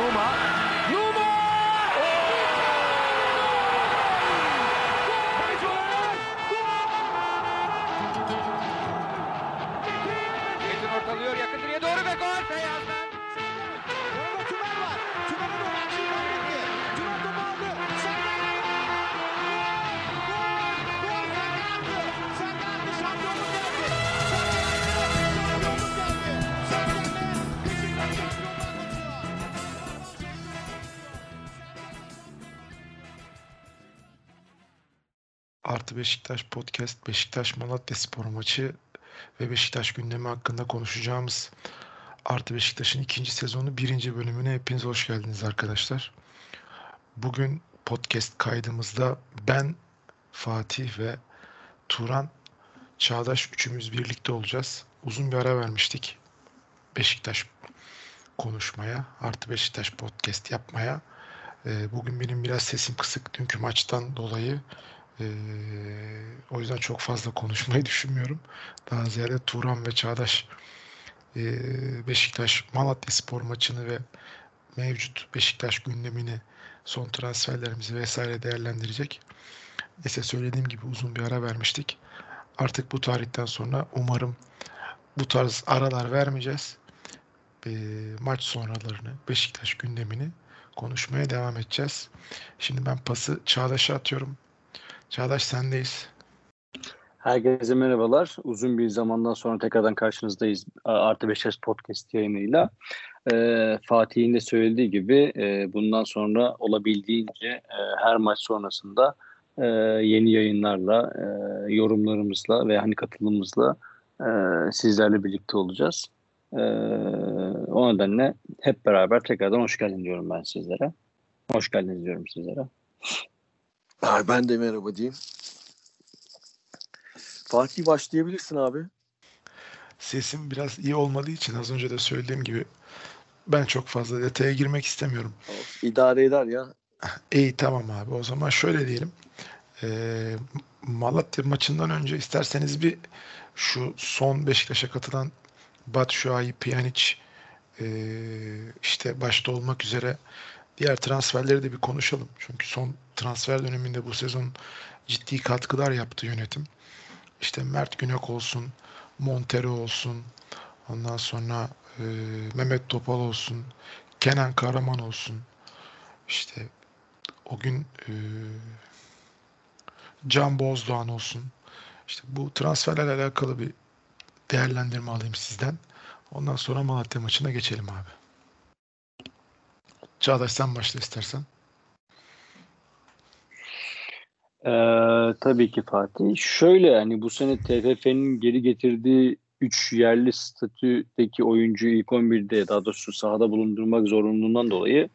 Noma Artı Beşiktaş Podcast, Beşiktaş Malatya Spor maçı ve Beşiktaş gündemi hakkında konuşacağımız Artı Beşiktaş'ın ikinci sezonu birinci bölümüne hepiniz hoş geldiniz arkadaşlar. Bugün podcast kaydımızda ben, Fatih ve Turan Çağdaş üçümüz birlikte olacağız. Uzun bir ara vermiştik Beşiktaş konuşmaya, Artı Beşiktaş Podcast yapmaya. Ee, Bugün benim biraz sesim kısık dünkü maçtan dolayı. Ee, o yüzden çok fazla konuşmayı düşünmüyorum. Daha ziyade Turan ve Çağdaş e, Beşiktaş Malatya Spor maçını ve mevcut Beşiktaş gündemini, son transferlerimizi vesaire değerlendirecek. Neyse söylediğim gibi uzun bir ara vermiştik. Artık bu tarihten sonra umarım bu tarz aralar vermeyeceğiz. E, maç sonralarını, Beşiktaş gündemini konuşmaya devam edeceğiz. Şimdi ben pası Çağdaş'a atıyorum. Çağdaş sendeyiz. Herkese merhabalar. Uzun bir zamandan sonra tekrardan karşınızdayız Artı Beşiktaş Podcast yayınıyla. Ee, Fatih'in de söylediği gibi e, bundan sonra olabildiğince e, her maç sonrasında e, yeni yayınlarla, e, yorumlarımızla ve hani katılımımızla e, sizlerle birlikte olacağız. E, o nedenle hep beraber tekrardan hoş geldin diyorum ben sizlere. Hoş geldiniz diyorum sizlere. Ben de merhaba diyeyim. Fatih başlayabilirsin abi. Sesim biraz iyi olmadığı için az önce de söylediğim gibi ben çok fazla detaya girmek istemiyorum. İdare eder ya. İyi tamam abi o zaman şöyle diyelim. Ee, Malatya maçından önce isterseniz bir şu son Beşiktaş'a katılan Batshuayi, Pjanic ee, işte başta olmak üzere diğer transferleri de bir konuşalım. Çünkü son transfer döneminde bu sezon ciddi katkılar yaptı yönetim. İşte Mert Günok olsun, Montero olsun, ondan sonra e, Mehmet Topal olsun, Kenan Karaman olsun. İşte o gün e, Can Bozdoğan olsun. İşte bu transferlerle alakalı bir değerlendirme alayım sizden. Ondan sonra Malatya maçına geçelim abi. Çağdaş sen başla istersen. Ee, tabii ki Fatih. Şöyle hani bu sene TFF'nin geri getirdiği 3 yerli statüdeki oyuncuyu ilk 11'de daha doğrusu sahada bulundurmak zorunluluğundan dolayı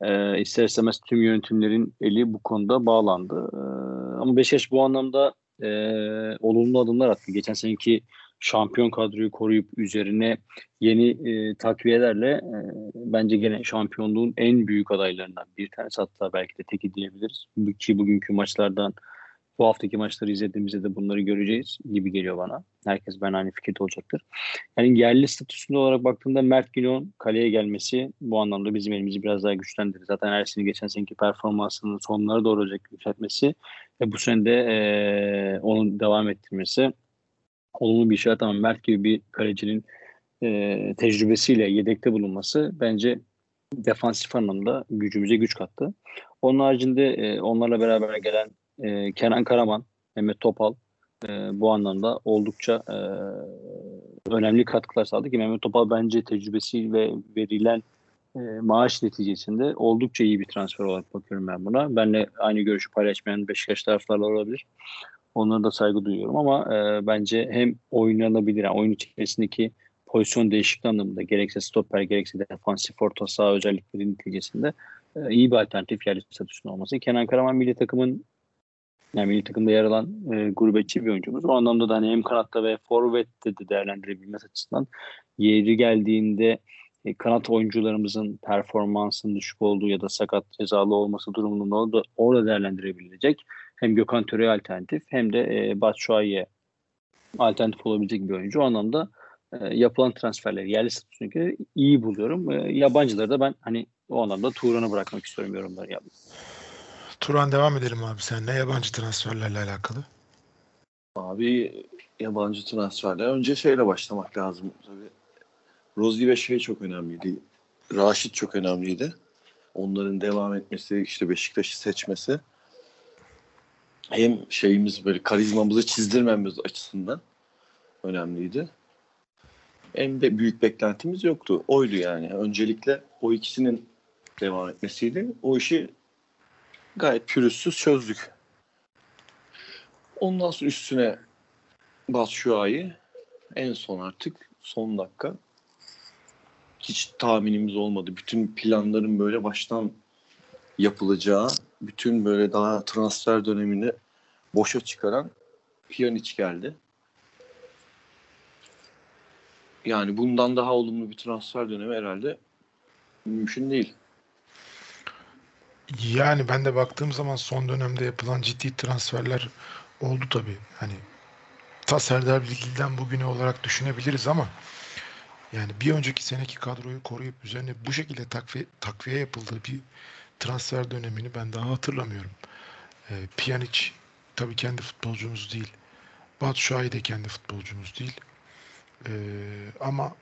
e, ister istemez tüm yönetimlerin eli bu konuda bağlandı. E, ama Beşiktaş bu anlamda e, olumlu adımlar attı. Geçen seneki şampiyon kadroyu koruyup üzerine yeni e, takviyelerle e, bence gene şampiyonluğun en büyük adaylarından bir tanesi hatta belki de teki diyebiliriz. Ki bugünkü maçlardan bu haftaki maçları izlediğimizde de bunları göreceğiz gibi geliyor bana. Herkes ben aynı fikirde olacaktır. Yani yerli statüsünde olarak baktığımda Mert Günok'un kaleye gelmesi bu anlamda bizim elimizi biraz daha güçlendirir. Zaten Ersin'in geçen seneki performansının sonlara doğru olacak yükseltmesi ve bu sene de e, onun devam ettirmesi olumlu bir işaret ama Mert gibi bir kalecinin e, tecrübesiyle yedekte bulunması bence defansif anlamda gücümüze güç kattı. Onun haricinde e, onlarla beraber gelen e, Kenan Karaman, Mehmet Topal e, bu anlamda oldukça e, önemli katkılar sağladı ki Mehmet Topal bence tecrübesi ve verilen e, maaş neticesinde oldukça iyi bir transfer olarak bakıyorum ben buna. Benle aynı görüşü paylaşmayan Beşiktaş taraftarlar olabilir. Onlara da saygı duyuyorum ama e, bence hem oynanabilir, yani oyun içerisindeki pozisyon değişikliği anlamında gerekse stoper gerekse defansif orta saha özellikleri neticesinde e, iyi bir alternatif yerli statüsünde olması. Kenan Karaman milli takımın yani milli takımda yer alan e, gurbetçi bir oyuncumuz. O anlamda da hani hem kanatta ve forvette de değerlendirebilmesi açısından yeri geldiğinde e, kanat oyuncularımızın performansının düşük olduğu ya da sakat cezalı olması durumunda da orada değerlendirebilecek hem Gökhan Töre alternatif hem de e, Batshuayi'ye alternatif olabilecek bir oyuncu. O anlamda e, yapılan transferleri yerli statüsüne göre iyi buluyorum. E, yabancıları da ben hani O anlamda Turan'ı bırakmak istiyorum yorumları yapmak. Turan devam edelim abi senle yabancı transferlerle alakalı. Abi yabancı transferler. Önce şeyle başlamak lazım. Tabii Rozi ve şey çok önemliydi. Raşit çok önemliydi. Onların devam etmesi, işte Beşiktaş'ı seçmesi. Hem şeyimiz böyle karizmamızı çizdirmemiz açısından önemliydi. Hem de büyük beklentimiz yoktu. Oydu yani. Öncelikle o ikisinin devam etmesiydi. O işi gayet pürüzsüz çözdük. Ondan sonra üstüne Batshuayi en son artık son dakika hiç tahminimiz olmadı. Bütün planların böyle baştan yapılacağı, bütün böyle daha transfer dönemini boşa çıkaran Pjanic geldi. Yani bundan daha olumlu bir transfer dönemi herhalde mümkün değil. Yani ben de baktığım zaman son dönemde yapılan ciddi transferler oldu tabii. Hani ta Serdar Bilgil'den bugüne olarak düşünebiliriz ama yani bir önceki seneki kadroyu koruyup üzerine bu şekilde takviye, takviye yapıldığı bir transfer dönemini ben daha hatırlamıyorum. E, Pjanic tabii kendi futbolcumuz değil. Batshuayi de kendi futbolcumuz değil. E, ama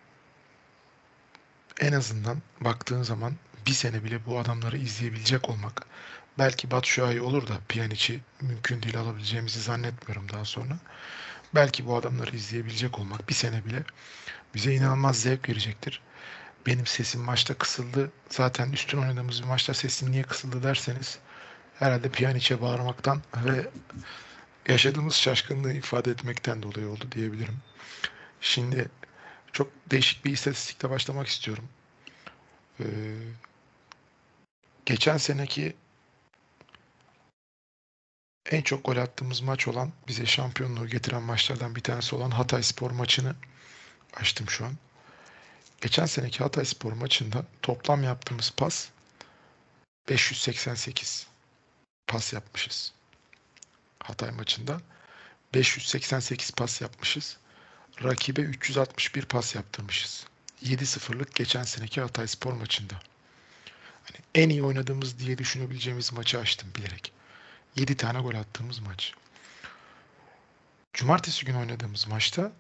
en azından baktığın zaman bir sene bile bu adamları izleyebilecek olmak belki Batshuayi olur da Pjanic'i mümkün değil alabileceğimizi zannetmiyorum daha sonra. Belki bu adamları izleyebilecek olmak bir sene bile bize inanılmaz zevk verecektir. Benim sesim maçta kısıldı. Zaten üstün oynadığımız bir maçta sesim niye kısıldı derseniz herhalde Pjanic'e bağırmaktan ve yaşadığımız şaşkınlığı ifade etmekten dolayı oldu diyebilirim. Şimdi çok değişik bir istatistikle başlamak istiyorum. Ee, geçen seneki en çok gol attığımız maç olan bize şampiyonluğu getiren maçlardan bir tanesi olan Hatay Spor maçını açtım şu an. Geçen seneki Hatay Spor maçında toplam yaptığımız pas 588 pas yapmışız. Hatay maçında 588 pas yapmışız. Rakibe 361 pas yaptırmışız. 7-0'lık geçen seneki Hatay Spor maçında. Hani en iyi oynadığımız diye düşünebileceğimiz maçı açtım bilerek. 7 tane gol attığımız maç. Cumartesi günü oynadığımız maçta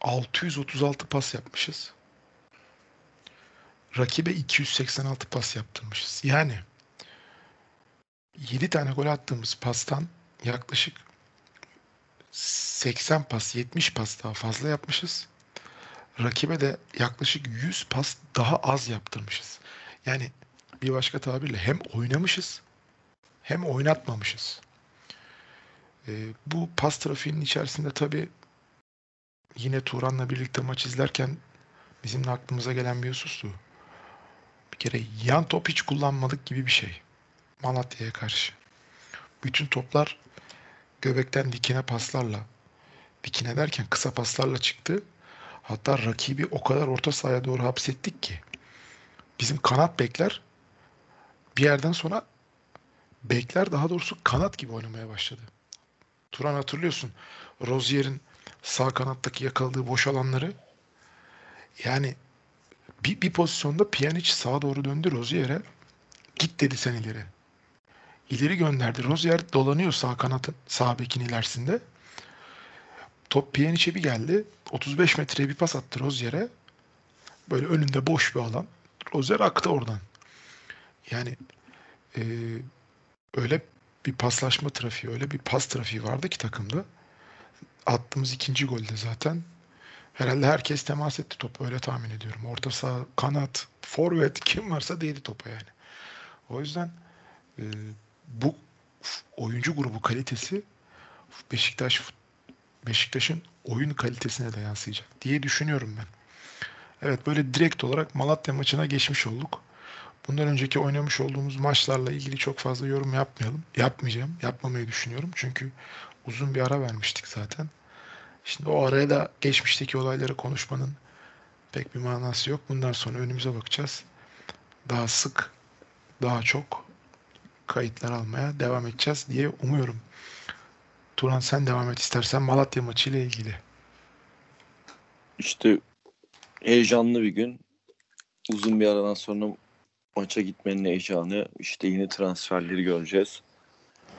636 pas yapmışız. Rakibe 286 pas yaptırmışız. Yani 7 tane gol attığımız pastan yaklaşık 80 pas, 70 pas daha fazla yapmışız. Rakibe de yaklaşık 100 pas daha az yaptırmışız. Yani bir başka tabirle hem oynamışız hem oynatmamışız. Ee, bu pas trafiğinin içerisinde tabii yine Turan'la birlikte maç izlerken bizim de aklımıza gelen bir husustu. Bir kere yan top hiç kullanmadık gibi bir şey. Malatya'ya karşı. Bütün toplar göbekten dikine paslarla dikine derken kısa paslarla çıktı. Hatta rakibi o kadar orta sahaya doğru hapsettik ki bizim kanat bekler bir yerden sonra bekler daha doğrusu kanat gibi oynamaya başladı. Turan hatırlıyorsun. Rozier'in sağ kanattaki yakaladığı boş alanları yani bir, bir pozisyonda Pjanic sağa doğru döndü Rozier'e git dedi sen ileri. İleri gönderdi. Rozier dolanıyor sağ kanatın sağ bekin ilerisinde. Top Pjanic'e bir geldi. 35 metreye bir pas attı Rozier'e. Böyle önünde boş bir alan. Rozier aktı oradan. Yani e, öyle bir paslaşma trafiği, öyle bir pas trafiği vardı ki takımda. Attığımız ikinci golde zaten. Herhalde herkes temas etti topa öyle tahmin ediyorum. Orta saha, kanat, forvet kim varsa değdi topa yani. O yüzden e, bu oyuncu grubu kalitesi Beşiktaş Beşiktaş'ın oyun kalitesine de yansıyacak diye düşünüyorum ben. Evet böyle direkt olarak Malatya maçına geçmiş olduk. Bundan önceki oynamış olduğumuz maçlarla ilgili çok fazla yorum yapmayalım. Yapmayacağım. Yapmamayı düşünüyorum. Çünkü uzun bir ara vermiştik zaten. Şimdi o araya da geçmişteki olayları konuşmanın pek bir manası yok. Bundan sonra önümüze bakacağız. Daha sık, daha çok kayıtlar almaya devam edeceğiz diye umuyorum. Turan sen devam et istersen Malatya maçı ile ilgili. İşte heyecanlı bir gün. Uzun bir aradan sonra maça gitmenin heyecanı. İşte yeni transferleri göreceğiz.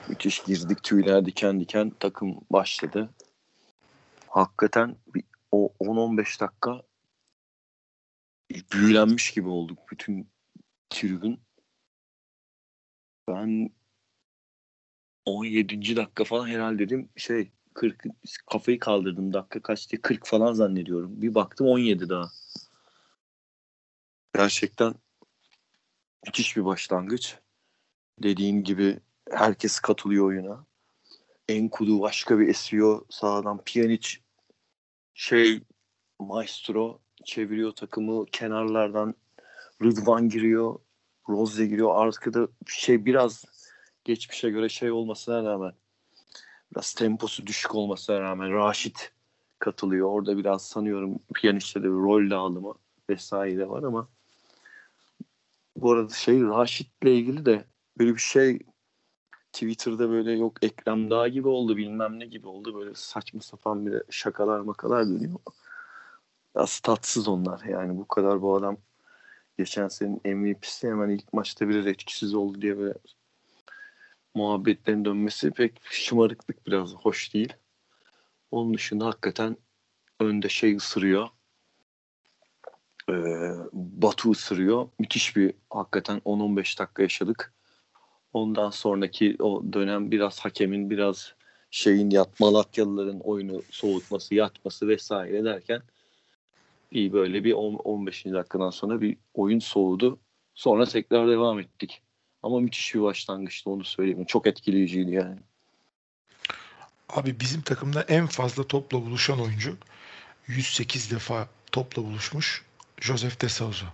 Müthiş girdik tüyler diken diken takım başladı. Hakikaten bir, o 10-15 dakika büyülenmiş gibi olduk bütün tribün. Ben 17. dakika falan herhalde dedim şey 40 kafayı kaldırdım dakika kaç diye 40 falan zannediyorum. Bir baktım 17 daha. Gerçekten müthiş bir başlangıç. Dediğin gibi herkes katılıyor oyuna. Enkudu başka bir esiyor sağdan. Pjanic şey maestro çeviriyor takımı kenarlardan Rıdvan giriyor Rose giriyor arkada şey biraz geçmişe göre şey olmasına rağmen biraz temposu düşük olmasına rağmen Raşit katılıyor. Orada biraz sanıyorum piyaniste de bir rol dağılımı vesaire var ama bu arada şey Raşit'le ilgili de böyle bir şey Twitter'da böyle yok Ekrem Dağ gibi oldu bilmem ne gibi oldu böyle saçma sapan bir şakalar makalar dönüyor. Biraz tatsız onlar yani bu kadar bu adam geçen senin MVP'si hemen ilk maçta biraz etkisiz oldu diye böyle muhabbetlerin dönmesi pek şımarıklık biraz hoş değil. Onun dışında hakikaten önde şey ısırıyor. Ee, Batu ısırıyor. Müthiş bir hakikaten 10-15 dakika yaşadık. Ondan sonraki o dönem biraz hakemin biraz şeyin yat Malatyalıların oyunu soğutması, yatması vesaire derken bir böyle bir 10, 15. dakikadan sonra bir oyun soğudu. Sonra tekrar devam ettik. Ama müthiş bir başlangıçtı onu söyleyeyim. Çok etkileyiciydi yani. Abi bizim takımda en fazla topla buluşan oyuncu 108 defa topla buluşmuş Joseph de Souza.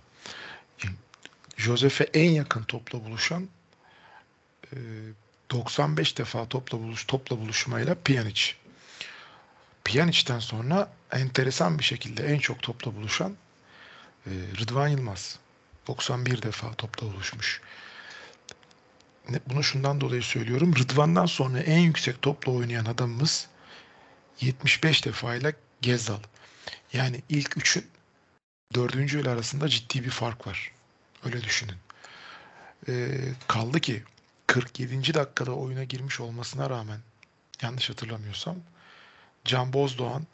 Joseph'e en yakın topla buluşan 95 defa topla buluş topla buluşmayla Pjanic. Pjanic'ten sonra enteresan bir şekilde en çok topla buluşan Rıdvan Yılmaz. 91 defa topla buluşmuş. Bunu şundan dolayı söylüyorum. Rıdvan'dan sonra en yüksek topla oynayan adamımız 75 defayla Gezzal. Yani ilk üçün dördüncü ile arasında ciddi bir fark var. Öyle düşünün. Ee, kaldı ki 47. dakikada oyuna girmiş olmasına rağmen yanlış hatırlamıyorsam Can Bozdoğan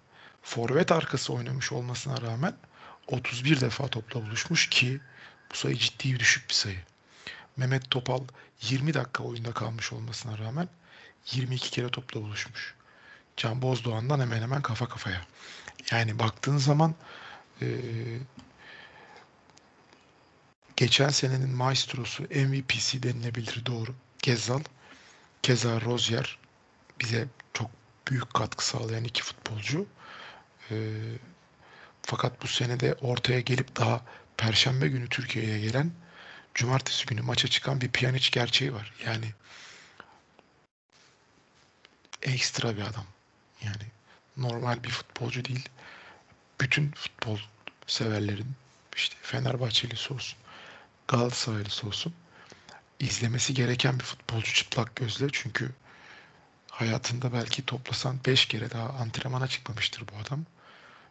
forvet arkası oynamış olmasına rağmen 31 defa topla buluşmuş ki bu sayı ciddi bir düşük bir sayı. Mehmet Topal 20 dakika oyunda kalmış olmasına rağmen 22 kere topla buluşmuş. Can Bozdoğan'dan hemen hemen kafa kafaya. Yani baktığın zaman e, geçen senenin maestrosu MVP'si denilebilir doğru. Gezzal. Keza Rozier bize çok büyük katkı sağlayan iki futbolcu. E, fakat bu sene de ortaya gelip daha Perşembe günü Türkiye'ye gelen Cumartesi günü maça çıkan bir Pjanic gerçeği var. Yani ekstra bir adam. Yani normal bir futbolcu değil. Bütün futbol severlerin işte Fenerbahçelisi olsun, Galatasaraylısı olsun izlemesi gereken bir futbolcu çıplak gözle. Çünkü hayatında belki toplasan 5 kere daha antrenmana çıkmamıştır bu adam.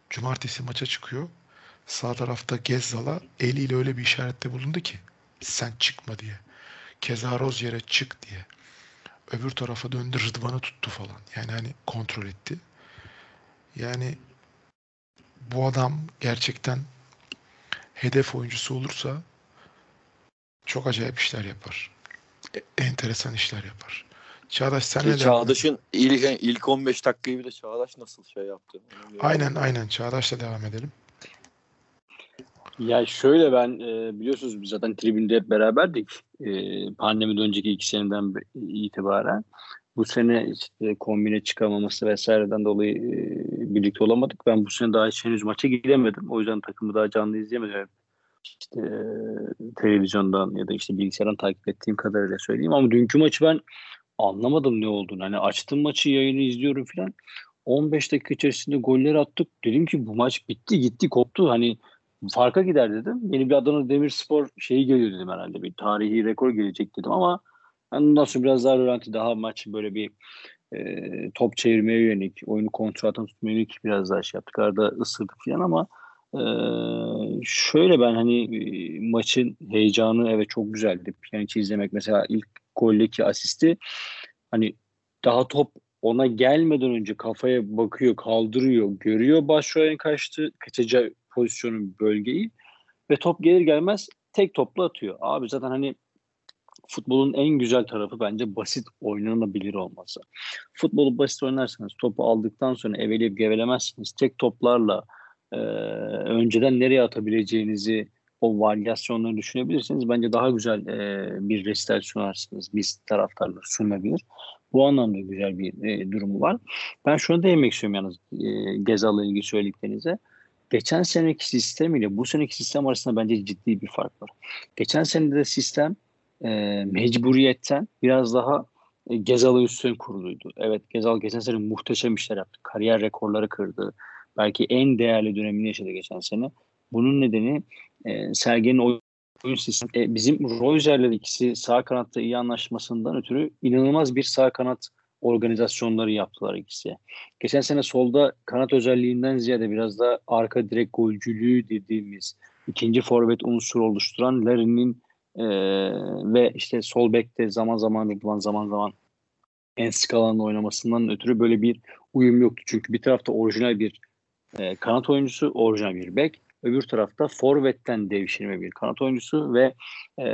Cumartesi maça çıkıyor. Sağ tarafta Gezzal'a eliyle öyle bir işarette bulundu ki sen çıkma diye. Keza Rozier'e çık diye. Öbür tarafa döndü Rıdvan'ı tuttu falan. Yani hani kontrol etti. Yani bu adam gerçekten hedef oyuncusu olursa çok acayip işler yapar. E, enteresan işler yapar. Çağdaş sen ne Çağdaş'ın ilk, ilk 15 dakikayı bir de Çağdaş nasıl şey yaptı? Aynen aynen Çağdaş'la devam edelim. Ya şöyle ben e, biliyorsunuz biz zaten tribünde hep beraberdik. E, pandemiden önceki iki seneden itibaren. Bu sene işte kombine çıkamaması vesaireden dolayı e, birlikte olamadık. Ben bu sene daha hiç henüz maça gidemedim. O yüzden takımı daha canlı izleyemedim. İşte televizyondan ya da işte bilgisayardan takip ettiğim kadarıyla söyleyeyim. Ama dünkü maçı ben anlamadım ne olduğunu. Hani açtım maçı yayını izliyorum falan. 15 dakika içerisinde goller attık. Dedim ki bu maç bitti gitti koptu. Hani farka gider dedim. Yeni bir Adana Demirspor şeyi geliyor dedim herhalde. Bir tarihi rekor gelecek dedim ama ondan sonra biraz daha rölanti daha maç böyle bir e, top çevirmeye yönelik, oyunu kontrol altında tutmaya yönelik biraz daha şey yaptık. Arada ısırdık falan ama Ee, şöyle ben hani e, maçın heyecanı evet çok güzeldi. Pjanic'i izlemek mesela ilk goldeki asisti hani daha top ona gelmeden önce kafaya bakıyor, kaldırıyor, görüyor başroların kaçtı, kaçacağı pozisyonun bölgeyi ve top gelir gelmez tek topla atıyor. Abi zaten hani futbolun en güzel tarafı bence basit oynanabilir olması. Futbolu basit oynarsanız topu aldıktan sonra eveleyip gevelemezsiniz. Tek toplarla e, önceden nereye atabileceğinizi o varyasyonları düşünebilirsiniz. Bence daha güzel e, bir resital sunarsınız. Biz taraftarlar sunabilir. Bu anlamda güzel bir e, durumu var. Ben şunu da yemek istiyorum yalnız e, Gezal'la ilgili söylediklerinize. Geçen seneki sistem ile bu seneki sistem arasında bence ciddi bir fark var. Geçen senede de sistem e, mecburiyetten biraz daha e, Gezal'ı üstüne kuruluydu. Evet Gezal geçen sene muhteşem işler yaptı. Kariyer rekorları kırdı. Belki en değerli dönemini yaşadı geçen sene. Bunun nedeni e, Sergen'in oyun, sistemi. E, bizim Royzer'le ikisi sağ kanatta iyi anlaşmasından ötürü inanılmaz bir sağ kanat organizasyonları yaptılar ikisi. Geçen sene solda kanat özelliğinden ziyade biraz da arka direk golcülüğü dediğimiz ikinci forvet unsur oluşturan Larry'nin e, ve işte sol bekte zaman zaman Rıdvan zaman zaman en sık alanda oynamasından ötürü böyle bir uyum yoktu. Çünkü bir tarafta orijinal bir e, kanat oyuncusu, orijinal bir bek. Öbür tarafta forvetten devşirme bir kanat oyuncusu ve e,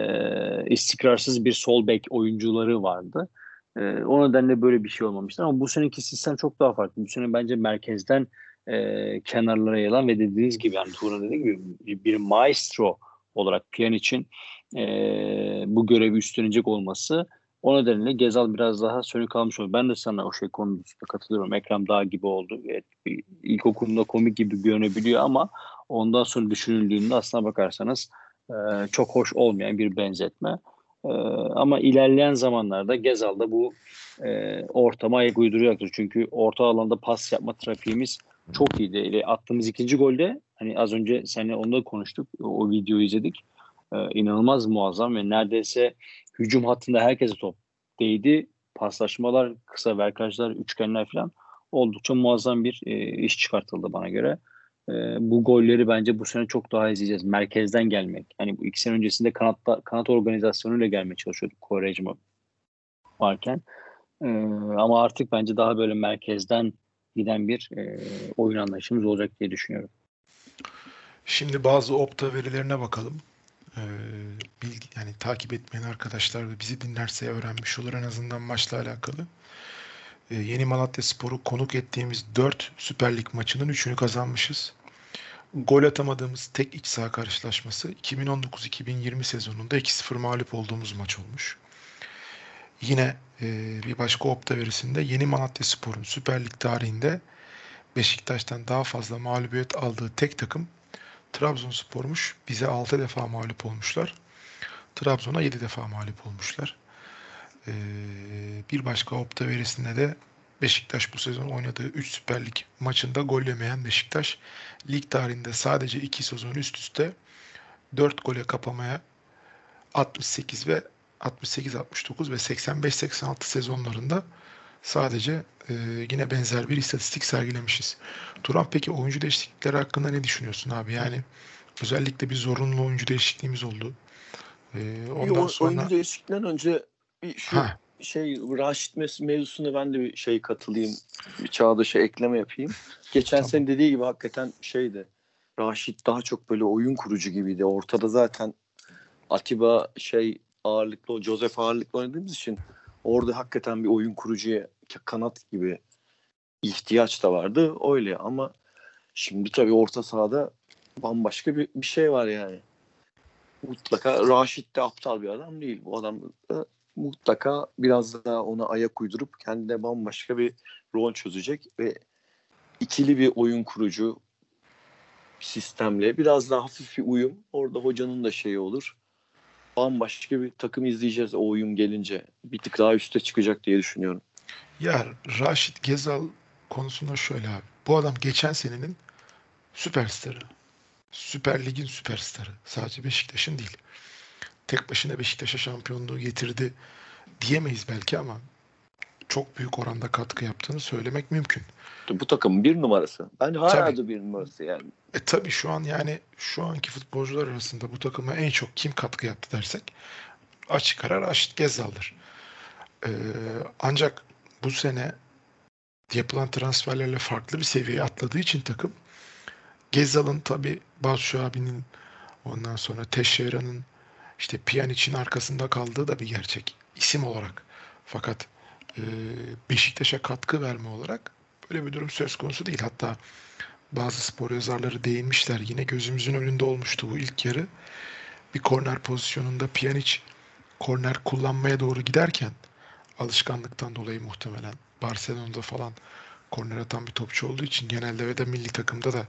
istikrarsız bir sol bek oyuncuları vardı. E, o nedenle böyle bir şey olmamıştı. Ama bu seneki sistem çok daha farklı. Bu sene bence merkezden e, kenarlara yalan ve dediğiniz gibi yani Tuğra dediği gibi bir maestro olarak için e, bu görevi üstlenecek olması o nedenle Gezal biraz daha sönük kalmış oldu. Ben de sana o şey konusunda katılıyorum. Ekrem Dağ gibi oldu. Evet, ilkokulunda komik gibi görünebiliyor ama ondan sonra düşünüldüğünde aslına bakarsanız e, çok hoş olmayan bir benzetme. E, ama ilerleyen zamanlarda Gezal da bu e, ortama ayak uyduracaktır. Çünkü orta alanda pas yapma trafiğimiz çok iyiydi. E, attığımız ikinci golde hani az önce seninle onda konuştuk. O, o videoyu izledik. E, inanılmaz muazzam ve neredeyse hücum hattında herkese top değdi. Paslaşmalar, kısa verkajlar, üçgenler falan oldukça muazzam bir e, iş çıkartıldı bana göre. E, bu golleri bence bu sene çok daha izleyeceğiz. Merkezden gelmek. Hani bu iki sene öncesinde kanatta, kanat organizasyonuyla gelmeye çalışıyorduk Kovarejma varken. E, ama artık bence daha böyle merkezden giden bir e, oyun anlayışımız olacak diye düşünüyorum. Şimdi bazı opta verilerine bakalım. Ee, yani takip etmeyen arkadaşlar da bizi dinlerse öğrenmiş olur en azından maçla alakalı. Ee, Yeni Malatya Sporu konuk ettiğimiz 4 Süper Lig maçının 3'ünü kazanmışız. Gol atamadığımız tek iç saha karşılaşması 2019-2020 sezonunda 2-0 mağlup olduğumuz maç olmuş. Yine e, bir başka opta verisinde Yeni Malatya Spor'un Süper Lig tarihinde Beşiktaş'tan daha fazla mağlubiyet aldığı tek takım Trabzonspor'muş. Bize 6 defa mağlup olmuşlar. Trabzon'a 7 defa mağlup olmuşlar. Ee, bir başka opta verisinde de Beşiktaş bu sezon oynadığı 3 Süper Lig maçında gol yemeyen Beşiktaş lig tarihinde sadece 2 sezon üst üste 4 gole kapamaya 68 ve 68-69 ve 85-86 sezonlarında sadece e, yine benzer bir istatistik sergilemişiz. Turan peki oyuncu değişiklikleri hakkında ne düşünüyorsun abi? Yani özellikle bir zorunlu oyuncu değişikliğimiz oldu. E, ondan bir sonra... Oyuncu değişikliğinden önce bir şu ha. şey Raşit mevzusunda ben de bir şey katılayım. Bir Çağdaş'a ekleme yapayım. Geçen tamam. sene dediği gibi hakikaten şeydi. Raşit daha çok böyle oyun kurucu gibiydi. Ortada zaten Atiba şey ağırlıklı, Joseph ağırlıklı oynadığımız için orada hakikaten bir oyun kurucuya kanat gibi ihtiyaç da vardı. Öyle ama şimdi tabii orta sahada bambaşka bir, bir şey var yani. Mutlaka Raşit de aptal bir adam değil. Bu adam da mutlaka biraz daha ona ayak uydurup kendine bambaşka bir rol çözecek ve ikili bir oyun kurucu sistemle biraz daha hafif bir uyum. Orada hocanın da şeyi olur bambaşka bir takım izleyeceğiz o oyun gelince. Bir tık daha üste çıkacak diye düşünüyorum. Ya Raşit Gezal konusunda şöyle abi. Bu adam geçen senenin süperstarı. Süper Lig'in süperstarı. Sadece Beşiktaş'ın değil. Tek başına Beşiktaş'a şampiyonluğu getirdi diyemeyiz belki ama çok büyük oranda katkı yaptığını söylemek mümkün. Bu takımın bir numarası. Bence hala da bir numarası yani. E tabii şu an yani şu anki futbolcular arasında bu takıma en çok kim katkı yaptı dersek açık karar Raşit Gezzal'dır. Ee, ancak bu sene yapılan transferlerle farklı bir seviyeye atladığı için takım Gezzal'ın tabii Batu abinin ondan sonra Teşeyra'nın işte Pjanic'in arkasında kaldığı da bir gerçek isim olarak. Fakat e, Beşiktaş'a katkı verme olarak böyle bir durum söz konusu değil. Hatta bazı spor yazarları değinmişler. Yine gözümüzün önünde olmuştu bu ilk yarı. Bir korner pozisyonunda Pjanic korner kullanmaya doğru giderken alışkanlıktan dolayı muhtemelen Barcelona'da falan korner atan bir topçu olduğu için genelde ve de milli takımda da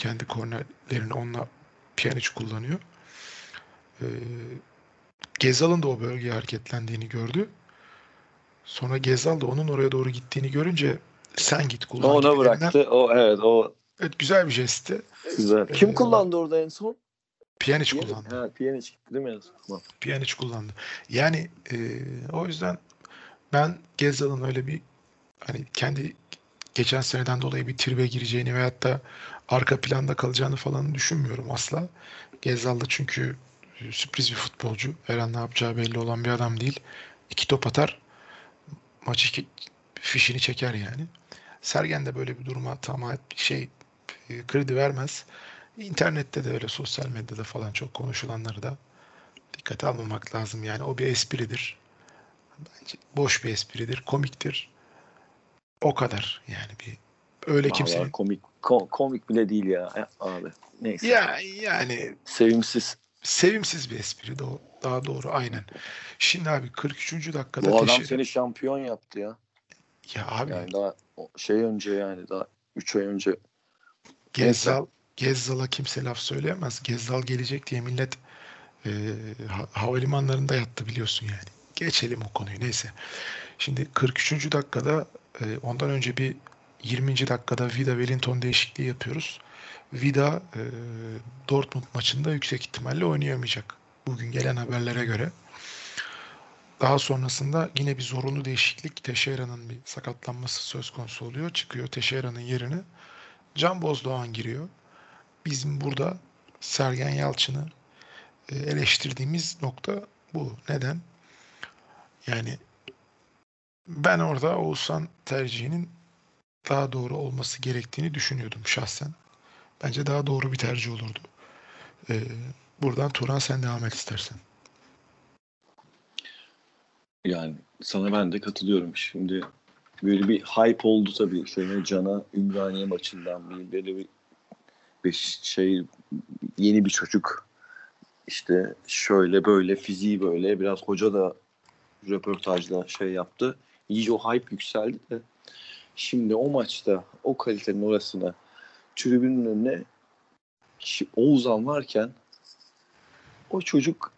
kendi kornerlerini onunla Pjanic kullanıyor. Ee, Gezal'ın da o bölgeye hareketlendiğini gördü. Sonra Gezal da onun oraya doğru gittiğini görünce sen git kullan. O ona bıraktı. O evet o Evet güzel bir jestti. güzel. Ee, Kim kullandı orada en son? Pjanic kullandı. Ha, Pjanic gitti değil mi? Tamam. Pjanic kullandı. Yani e, o yüzden ben Gezal'ın öyle bir hani kendi geçen seneden dolayı bir tribe gireceğini veyahut da arka planda kalacağını falan düşünmüyorum asla. Gezal da çünkü e, sürpriz bir futbolcu. Her an ne yapacağı belli olan bir adam değil. İki top atar maçı fişini çeker yani. Sergen de böyle bir duruma tamam şey e, kredi vermez. İnternette de öyle sosyal medyada falan çok konuşulanları da dikkate almamak lazım. Yani o bir espridir. Bence boş bir espridir, komiktir. O kadar yani bir öyle Vallahi kimsenin komik ko- komik bile değil ya Ya abi. Neyse. ya yani Sevimsiz. sevimsiz bir espri de o daha doğru aynen. Şimdi abi 43. dakikada Bu adam teşhir- seni şampiyon yaptı ya. ya abi Yani daha şey önce yani daha 3 ay önce Gezzal Gezzal'a kimse laf söyleyemez. Gezzal gelecek diye millet e, ha- havalimanlarında yattı biliyorsun yani. Geçelim o konuyu neyse. Şimdi 43. dakikada e, ondan önce bir 20. dakikada Vida Wellington değişikliği yapıyoruz. Vida e, Dortmund maçında yüksek ihtimalle oynayamayacak. Bugün gelen haberlere göre. Daha sonrasında yine bir zorunlu değişiklik. Teixeira'nın bir sakatlanması söz konusu oluyor. Çıkıyor Teixeira'nın yerine. Can Bozdoğan giriyor. Bizim burada Sergen Yalçın'ı e, eleştirdiğimiz nokta bu. Neden? Yani ben orada Oğuzhan tercihinin daha doğru olması gerektiğini düşünüyordum şahsen. Bence daha doğru bir tercih olurdu. Ee, buradan Turan sen devam et istersen. yani sana ben de katılıyorum. Şimdi böyle bir hype oldu tabii. Şöyle Can'a Ümraniye maçından bir böyle bir, bir şey yeni bir çocuk işte şöyle böyle fiziği böyle biraz hoca da röportajda şey yaptı. İyice o hype yükseldi de şimdi o maçta o kalitenin orasına tribünün önüne Oğuzhan varken o çocuk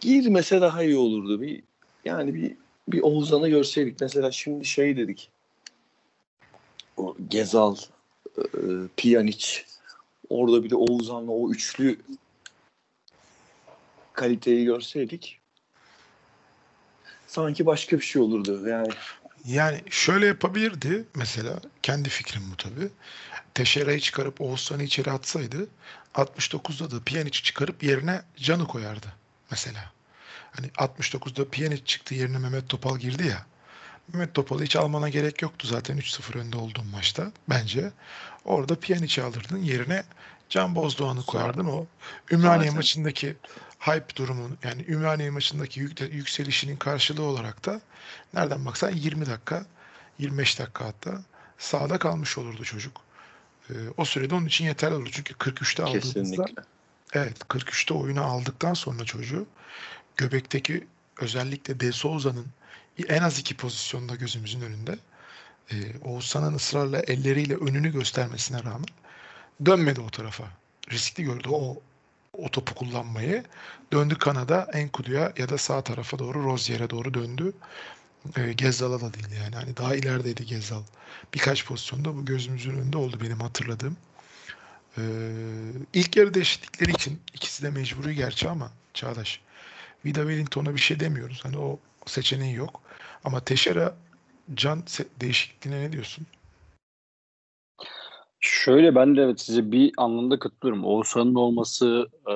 girmese daha iyi olurdu. Bir yani bir bir Oğuzhan'ı görseydik. Mesela şimdi şey dedik. O Gezal, e, Pjanic orada bir de Oğuzhan'la o üçlü kaliteyi görseydik sanki başka bir şey olurdu. Yani Yani şöyle yapabilirdi mesela kendi fikrim bu tabii. Teşera'yı çıkarıp Oğuzhan'ı içeri atsaydı 69'da da Pjanic'i çıkarıp yerine Can'ı koyardı mesela. Hani 69'da Pjanic çıktı yerine Mehmet Topal girdi ya. Mehmet Topal'ı hiç almana gerek yoktu zaten 3-0 önde olduğun maçta bence. Orada Pjanic'i alırdın yerine Can Bozdoğan'ı koyardın o. Ümraniye Zaten. maçındaki hype durumun yani Ümraniye maçındaki yükselişinin karşılığı olarak da nereden baksan 20 dakika 25 dakika hatta sahada kalmış olurdu çocuk. Ee, o sürede onun için yeterli olur. Çünkü 43'te aldığımızda kesinlikle. Evet 43'te oyunu aldıktan sonra çocuğu göbekteki özellikle De Souza'nın en az iki pozisyonda gözümüzün önünde e, Oğuzhan'ın ısrarla elleriyle önünü göstermesine rağmen dönmedi o tarafa. Riskli gördü o o topu kullanmayı. Döndü kanada Enkudu'ya ya da sağ tarafa doğru Rozier'e doğru döndü. E, Gezzal'a da değil yani. Hani daha ilerideydi Gezzal. Birkaç pozisyonda bu gözümüzün önünde oldu benim hatırladığım. Ee, ilk yarı değişiklikleri için ikisi de mecburi gerçi ama Çağdaş. Vida Wellington'a bir şey demiyoruz. Hani o seçeneği yok. Ama Teşera can değişikliğine ne diyorsun? Şöyle ben de evet size bir anlamda katılıyorum. Oğuzhan'ın olması e,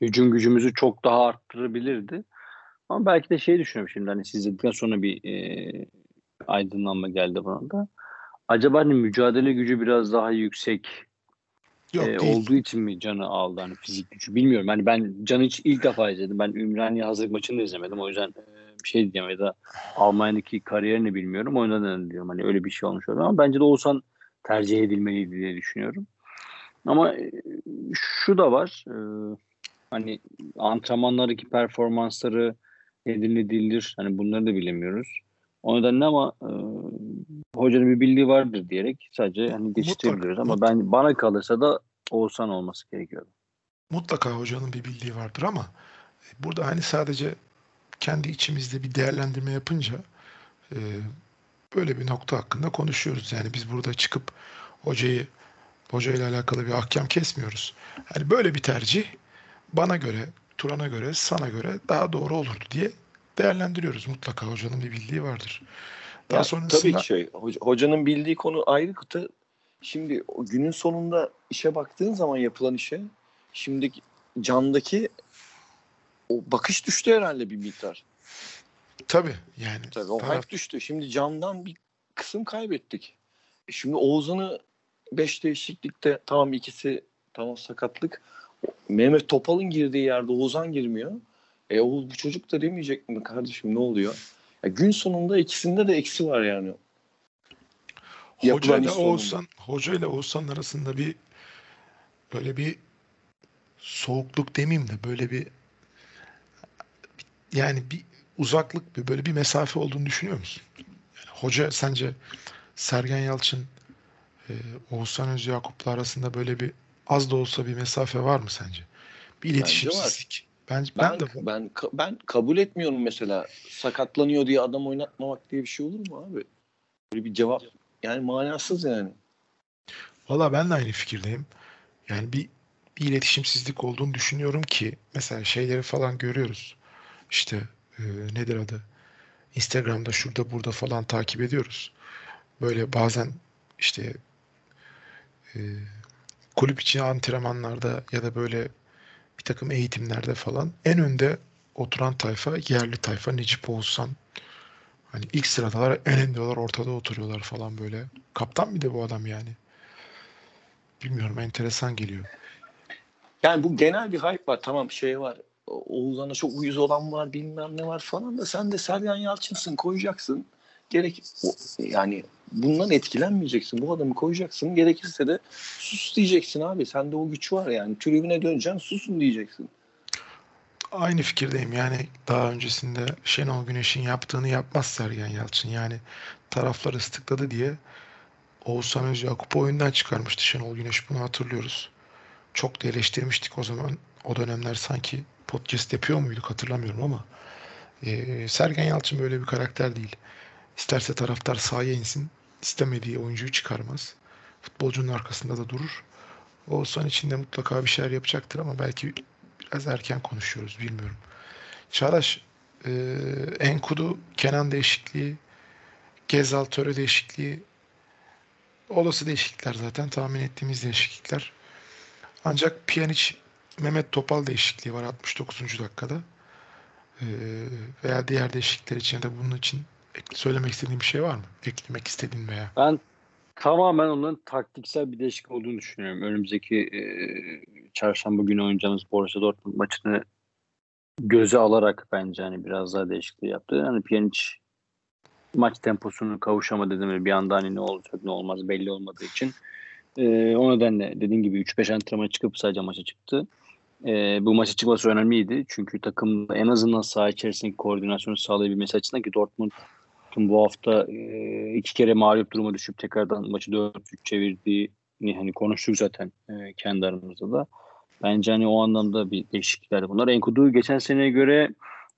hücum gücümüzü çok daha arttırabilirdi. Ama belki de şey düşünüyorum şimdi hani siz dedikten sonra bir e, aydınlanma geldi bana da. Acaba hani mücadele gücü biraz daha yüksek Yok e, değil. olduğu için mi Can'ı aldı hani fizik gücü bilmiyorum. Hani ben Can'ı hiç ilk defa izledim. Ben Ümraniye hazırlık maçını da izlemedim. O yüzden e, bir şey diyeceğim ya da Almanya'daki kariyerini bilmiyorum. O yüzden diyorum hani öyle bir şey olmuş olabilir. Ama bence de Oğuzhan tercih edilmeliydi diye düşünüyorum. Ama e, şu da var. e, hani antrenmanlardaki performansları nedir ne değildir. Hani bunları da bilemiyoruz. O nedenle ama e, hocanın bir bildiği vardır diyerek sadece hani geçiştirebiliyoruz. Ama ben bana kalırsa da Oğuzhan olması gerekiyor. Mutlaka hocanın bir bildiği vardır ama e, burada hani sadece kendi içimizde bir değerlendirme yapınca e, böyle bir nokta hakkında konuşuyoruz. Yani biz burada çıkıp hocayı hocayla alakalı bir ahkam kesmiyoruz. Hani böyle bir tercih bana göre, Turan'a göre, sana göre daha doğru olurdu diye değerlendiriyoruz. Mutlaka hocanın bir bildiği vardır. Daha Ya, sonrasında Tabii ki şey. hoca- hocanın bildiği konu ayrı kıta. Şimdi o günün sonunda işe baktığın zaman yapılan işe şimdiki candaki o bakış düştü herhalde bir miktar. Tabii yani Tabii o taraf- hype düştü. Şimdi candan bir kısım kaybettik. E Şimdi Oğuzhan'ı 5 değişiklikte tamam ikisi tamam sakatlık. Mehmet Topal'ın girdiği yerde Oğuzhan girmiyor. E o bu çocuk da demeyecek mi kardeşim ne oluyor? Ya gün sonunda ikisinde de eksi var yani. Hoca ile. Oğuzhan, Hoca ile Oğuzhan arasında bir böyle bir soğukluk demeyeyim de böyle bir yani bir uzaklık bir böyle bir mesafe olduğunu düşünüyor musun? Yani hoca sence Sergen Yalçın e, Oğuzhan Özyakup'la arasında böyle bir az da olsa bir mesafe var mı sence? Bir iletişimsizlik. Bence ben, Ben, de ben, ka- ben kabul etmiyorum mesela sakatlanıyor diye adam oynatmamak diye bir şey olur mu abi? Böyle bir cevap yani manasız yani. Valla ben de aynı fikirdeyim. Yani bir, bir iletişimsizlik olduğunu düşünüyorum ki mesela şeyleri falan görüyoruz. İşte e, nedir adı? Instagram'da şurada burada falan takip ediyoruz. Böyle bazen işte e, kulüp içi antrenmanlarda ya da böyle bir takım eğitimlerde falan en önde oturan tayfa yerli tayfa Necip Oğuzhan. Hani ilk sıradalar en öndeler ortada oturuyorlar falan böyle. Kaptan bir de bu adam yani. Bilmiyorum enteresan geliyor. Yani bu genel bir hype var. Tamam şey var. Oğuzhan'a çok uyuz olan var bilmem ne var falan da sen de Sergen Yalçın'sın koyacaksın. Gerek o, yani bundan etkilenmeyeceksin. Bu adamı koyacaksın. Gerekirse de sus diyeceksin abi. Sende o güç var yani. Tribüne döneceksin susun diyeceksin. Aynı fikirdeyim. Yani daha öncesinde Şenol Güneş'in yaptığını yapmaz Sergen Yalçın. Yani taraflar ıslıkladı diye Oğuzhan Özyakup'u oyundan çıkarmıştı Şenol Güneş. Bunu hatırlıyoruz. Çok da eleştirmiştik o zaman. O dönemler sanki podcast yapıyor muyduk hatırlamıyorum ama e, Sergen Yalçın böyle bir karakter değil. İsterse taraftar sahaya insin, istemediği oyuncuyu çıkarmaz. Futbolcunun arkasında da durur. Oğuzhan için de mutlaka bir şeyler yapacaktır ama belki biraz erken konuşuyoruz bilmiyorum. Çağdaş, e, Enkudu, Kenan değişikliği, Gezal, Töre değişikliği olası değişiklikler zaten tahmin ettiğimiz değişiklikler. Ancak Pjanic, Mehmet Topal değişikliği var 69. dakikada. E, veya diğer değişiklikler için da bunun için ek- söylemek istediğin bir şey var mı? Eklemek istediğin veya. Ben tamamen onların taktiksel bir değişiklik olduğunu düşünüyorum. Önümüzdeki e, çarşamba günü oynayacağımız Borussia Dortmund maçını göze alarak bence hani biraz daha değişikliği yaptı. Hani Pjanic maç temposunu kavuşamadı dedim. Bir anda hani ne olacak ne olmaz belli olmadığı için. E, o nedenle dediğim gibi 3-5 antrenmana çıkıp sadece maça çıktı. E, bu maça çıkması önemliydi. Çünkü takım en azından saha içerisindeki koordinasyonu sağlayabilmesi açısından ki Dortmund bu hafta e, iki kere mağlup duruma düşüp tekrardan maçı 4-3 çevirdiğini hani konuştuk zaten e, kendi aramızda da. Bence hani o anlamda bir değişiklikler bunlar. Enkudu geçen seneye göre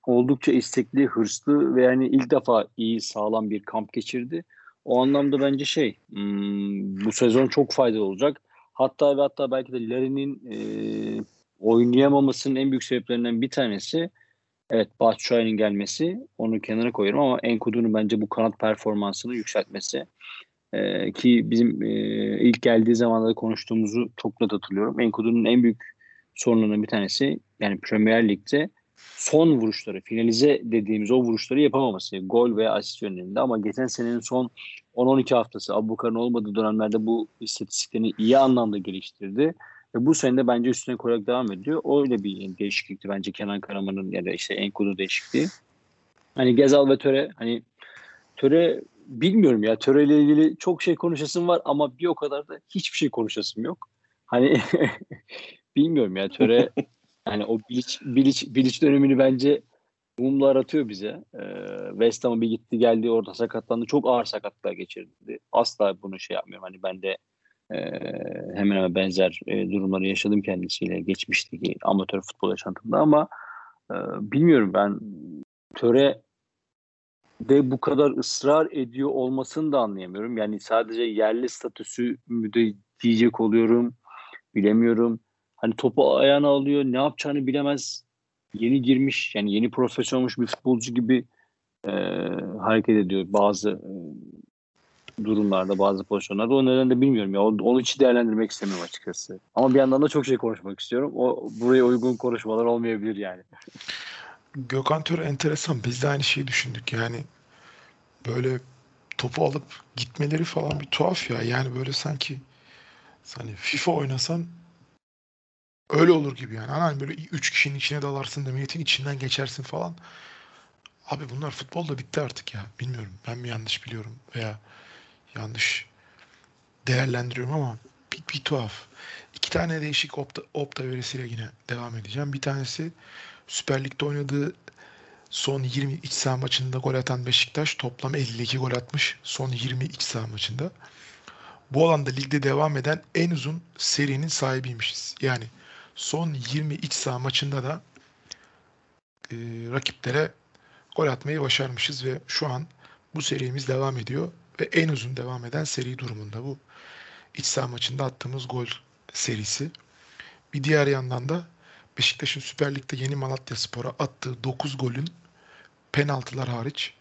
oldukça istekli, hırslı ve yani ilk defa iyi sağlam bir kamp geçirdi. O anlamda bence şey hmm, bu sezon çok faydalı olacak. Hatta ve hatta belki de Larry'nin e, oynayamamasının en büyük sebeplerinden bir tanesi Evet Batshuayi'nin gelmesi onu kenara koyuyorum ama Enkudu'nun bence bu kanat performansını yükseltmesi ee, ki bizim e, ilk geldiği zamanlarda konuştuğumuzu çok net hatırlıyorum. Enkudu'nun en büyük sorunlarından bir tanesi yani Premier Lig'de son vuruşları, finalize dediğimiz o vuruşları yapamaması. Gol veya asist yönlerinde ama geçen senenin son 10-12 haftası Abubakar'ın olmadığı dönemlerde bu istatistiklerini iyi anlamda geliştirdi. Ve bu sene de bence üstüne koyarak devam ediyor. Öyle bir değişiklikti bence Kenan Karaman'ın ya da işte Enkudu değişikliği. Hani Gezal ve Töre hani Töre bilmiyorum ya Töre ile ilgili çok şey konuşasım var ama bir o kadar da hiçbir şey konuşasım yok. Hani bilmiyorum ya Töre yani o Bilic, Bilic, Bilic dönemini bence mumla aratıyor bize. Ee, West Ham'a bir gitti geldi orada sakatlandı. Çok ağır sakatlığa geçirdi. Asla bunu şey yapmıyorum. Hani ben de e, hemen hemen benzer e, durumları yaşadım kendisiyle geçmişteki amatör futbol yaşantımda ama e, bilmiyorum ben töre de bu kadar ısrar ediyor olmasını da anlayamıyorum. Yani sadece yerli statüsü mü de diyecek oluyorum. Bilemiyorum. Hani topu ayağına alıyor. Ne yapacağını bilemez. Yeni girmiş yani yeni profesyonel olmuş bir futbolcu gibi e, hareket ediyor bazı e, durumlarda bazı pozisyonlarda. O nedenle de bilmiyorum ya. Onu hiç değerlendirmek istemiyorum açıkçası. Ama bir yandan da çok şey konuşmak istiyorum. O buraya uygun konuşmalar olmayabilir yani. Gökhan Töre enteresan. Biz de aynı şeyi düşündük. Yani böyle topu alıp gitmeleri falan bir tuhaf ya. Yani böyle sanki hani FIFA oynasan öyle olur gibi yani. Hani böyle üç kişinin içine dalarsın da milletin içinden geçersin falan. Abi bunlar futbolda bitti artık ya. Bilmiyorum. Ben mi yanlış biliyorum veya yanlış değerlendiriyorum ama bir, bir tuhaf. İki tane değişik opta, opta verisiyle yine devam edeceğim. Bir tanesi Süper Lig'de oynadığı son 20 iç saha maçında gol atan Beşiktaş toplam 52 gol atmış son 20 iç saha maçında. Bu alanda ligde devam eden en uzun serinin sahibiymişiz. Yani son 20 iç saha maçında da e, rakiplere gol atmayı başarmışız ve şu an bu serimiz devam ediyor ve en uzun devam eden seri durumunda bu iç saha maçında attığımız gol serisi. Bir diğer yandan da Beşiktaş'ın Süper Lig'de yeni Malatya Spor'a attığı 9 golün penaltılar hariç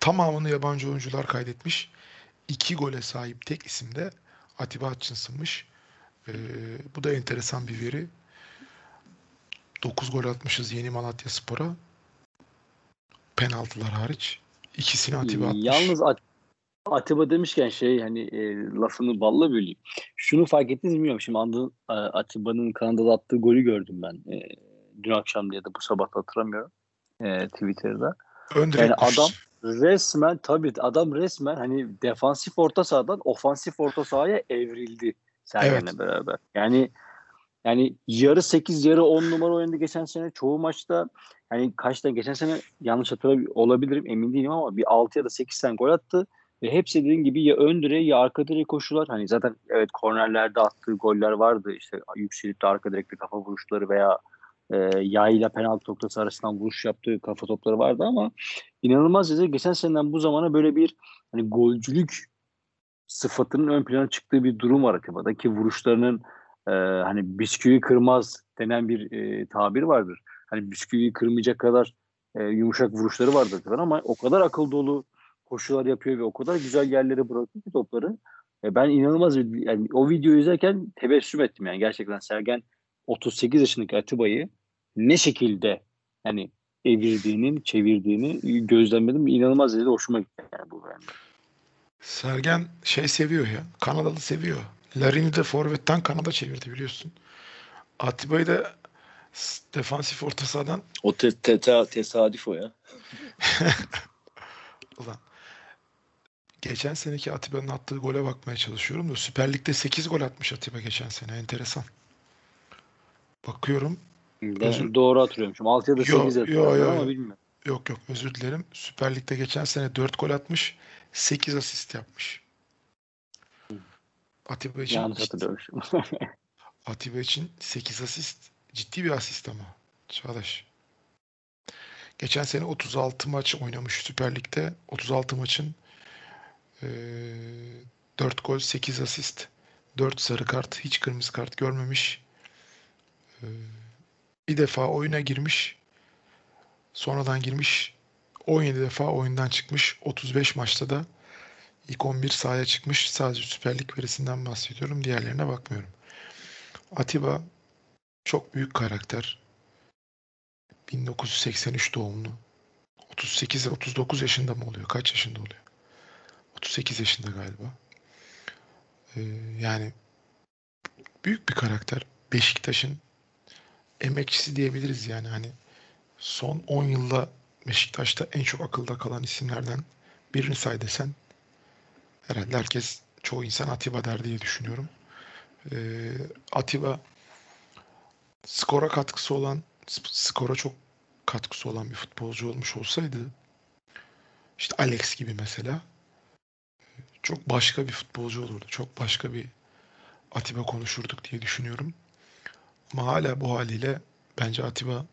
tamamını yabancı oyuncular kaydetmiş. 2 gole sahip tek isim de Atiba Hutchinson'mış. Ee, bu da enteresan bir veri. 9 gol atmışız yeni Malatya Spor'a. Penaltılar hariç. İkisini Atiba atmış. Yalnız At Atiba demişken şey hani e, lafını balla böleyim. Şunu fark ettiniz mi bilmiyorum. Şimdi Andı, e, Atiba'nın Kanada'da attığı golü gördüm ben. E, dün akşam diye de bu sabah hatırlamıyorum. E, Twitter'da. Ön yani adam resmen tabii adam resmen hani defansif orta sahadan ofansif orta sahaya evrildi Sergen'le evet. beraber. Yani yani yarı 8 yarı 10 numara oynadı geçen sene çoğu maçta yani kaçta geçen sene yanlış hatırlamıyorum olabilirim emin değilim ama bir 6 ya da 8 tane gol attı. Ve hepsi dediğim gibi ya ön direğe ya arka direğe koşular. Hani zaten evet kornerlerde attığı goller vardı. İşte yükselip de arka direkte kafa vuruşları veya e, yayla penaltı noktası arasından vuruş yaptığı kafa topları vardı ama inanılmaz dedi. Geçen seneden bu zamana böyle bir hani golcülük sıfatının ön plana çıktığı bir durum var Atiba'da ki vuruşlarının e, hani bisküvi kırmaz denen bir e, tabir vardır. Hani bisküvi kırmayacak kadar e, yumuşak vuruşları vardır ama o kadar akıl dolu koşular yapıyor ve o kadar güzel yerlere bırakıyor ki topları. E, ben inanılmaz yani o videoyu izlerken tebessüm ettim yani gerçekten Sergen 38 yaşındaki Atiba'yı ne şekilde hani evirdiğini, çevirdiğini gözlemledim. İnanılmaz dedi. Hoşuma gitti yani bu benim. Sergen şey seviyor ya. Kanadalı seviyor. Larin'i de forvetten Kanada çevirdi biliyorsun. Atiba'yı da defansif orta sahadan o te, te, te, tesadüf o ya. Ulan geçen seneki Atiba'nın attığı gole bakmaya çalışıyorum da Süper Lig'de 8 gol atmış Atiba geçen sene. Enteresan. Bakıyorum. Özür... Doğru hatırlıyormuşum. 6 ya da 8 hatırlıyorum ama bilmiyorum. Yok yok özür dilerim. Süper Lig'de geçen sene 4 gol atmış. 8 asist yapmış. Atiba için Yanlış hatırlıyormuşum. Atiba için 8 asist ciddi bir asist ama. Çağdaş. Geçen sene 36 maç oynamış Süper Lig'de. 36 maçın e, 4 gol, 8 asist, 4 sarı kart, hiç kırmızı kart görmemiş. E, bir defa oyuna girmiş. Sonradan girmiş 17 defa oyundan çıkmış. 35 maçta da ilk 11 sahaya çıkmış. Sadece Süper Lig verisinden bahsediyorum. Diğerlerine bakmıyorum. Atiba çok büyük karakter. 1983 doğumlu. 38 39 yaşında mı oluyor? Kaç yaşında oluyor? 38 yaşında galiba. Ee, yani büyük bir karakter. Beşiktaş'ın emekçisi diyebiliriz yani hani son 10 yılda Beşiktaş'ta en çok akılda kalan isimlerden birini say desen herhalde herkes çoğu insan Atiba der diye düşünüyorum. Ee, Atiba skora katkısı olan skora çok katkısı olan bir futbolcu olmuş olsaydı işte Alex gibi mesela çok başka bir futbolcu olurdu. Çok başka bir Atiba konuşurduk diye düşünüyorum. Ama hala bu haliyle bence Atiba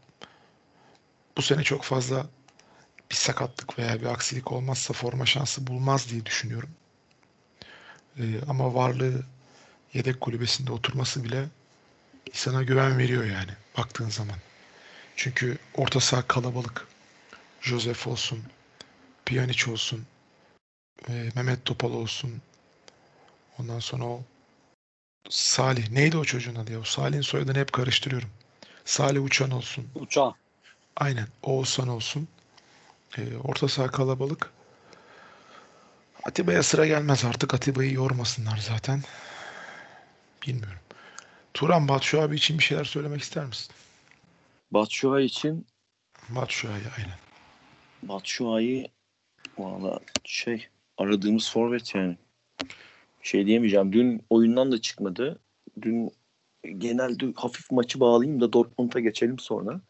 bu sene çok fazla bir sakatlık veya bir aksilik olmazsa forma şansı bulmaz diye düşünüyorum. Ee, ama varlığı yedek kulübesinde oturması bile insana güven veriyor yani baktığın zaman. Çünkü orta saha kalabalık. Josef olsun, Pjanic olsun, e, Mehmet Topal olsun. Ondan sonra o Salih. Neydi o çocuğun adı ya? O Salih'in soyadını hep karıştırıyorum. Salih Uçan olsun. Uçan. Aynen. Oğuzhan olsun. E, orta saha kalabalık. Atiba'ya sıra gelmez artık. Atiba'yı yormasınlar zaten. Bilmiyorum. Turan Batshuayi için bir şeyler söylemek ister misin? Batshuayi için Batshuayi aynen. Batshuayi valla şey aradığımız forvet yani. Şey diyemeyeceğim. Dün oyundan da çıkmadı. Dün genelde hafif maçı bağlayayım da Dortmund'a geçelim sonra.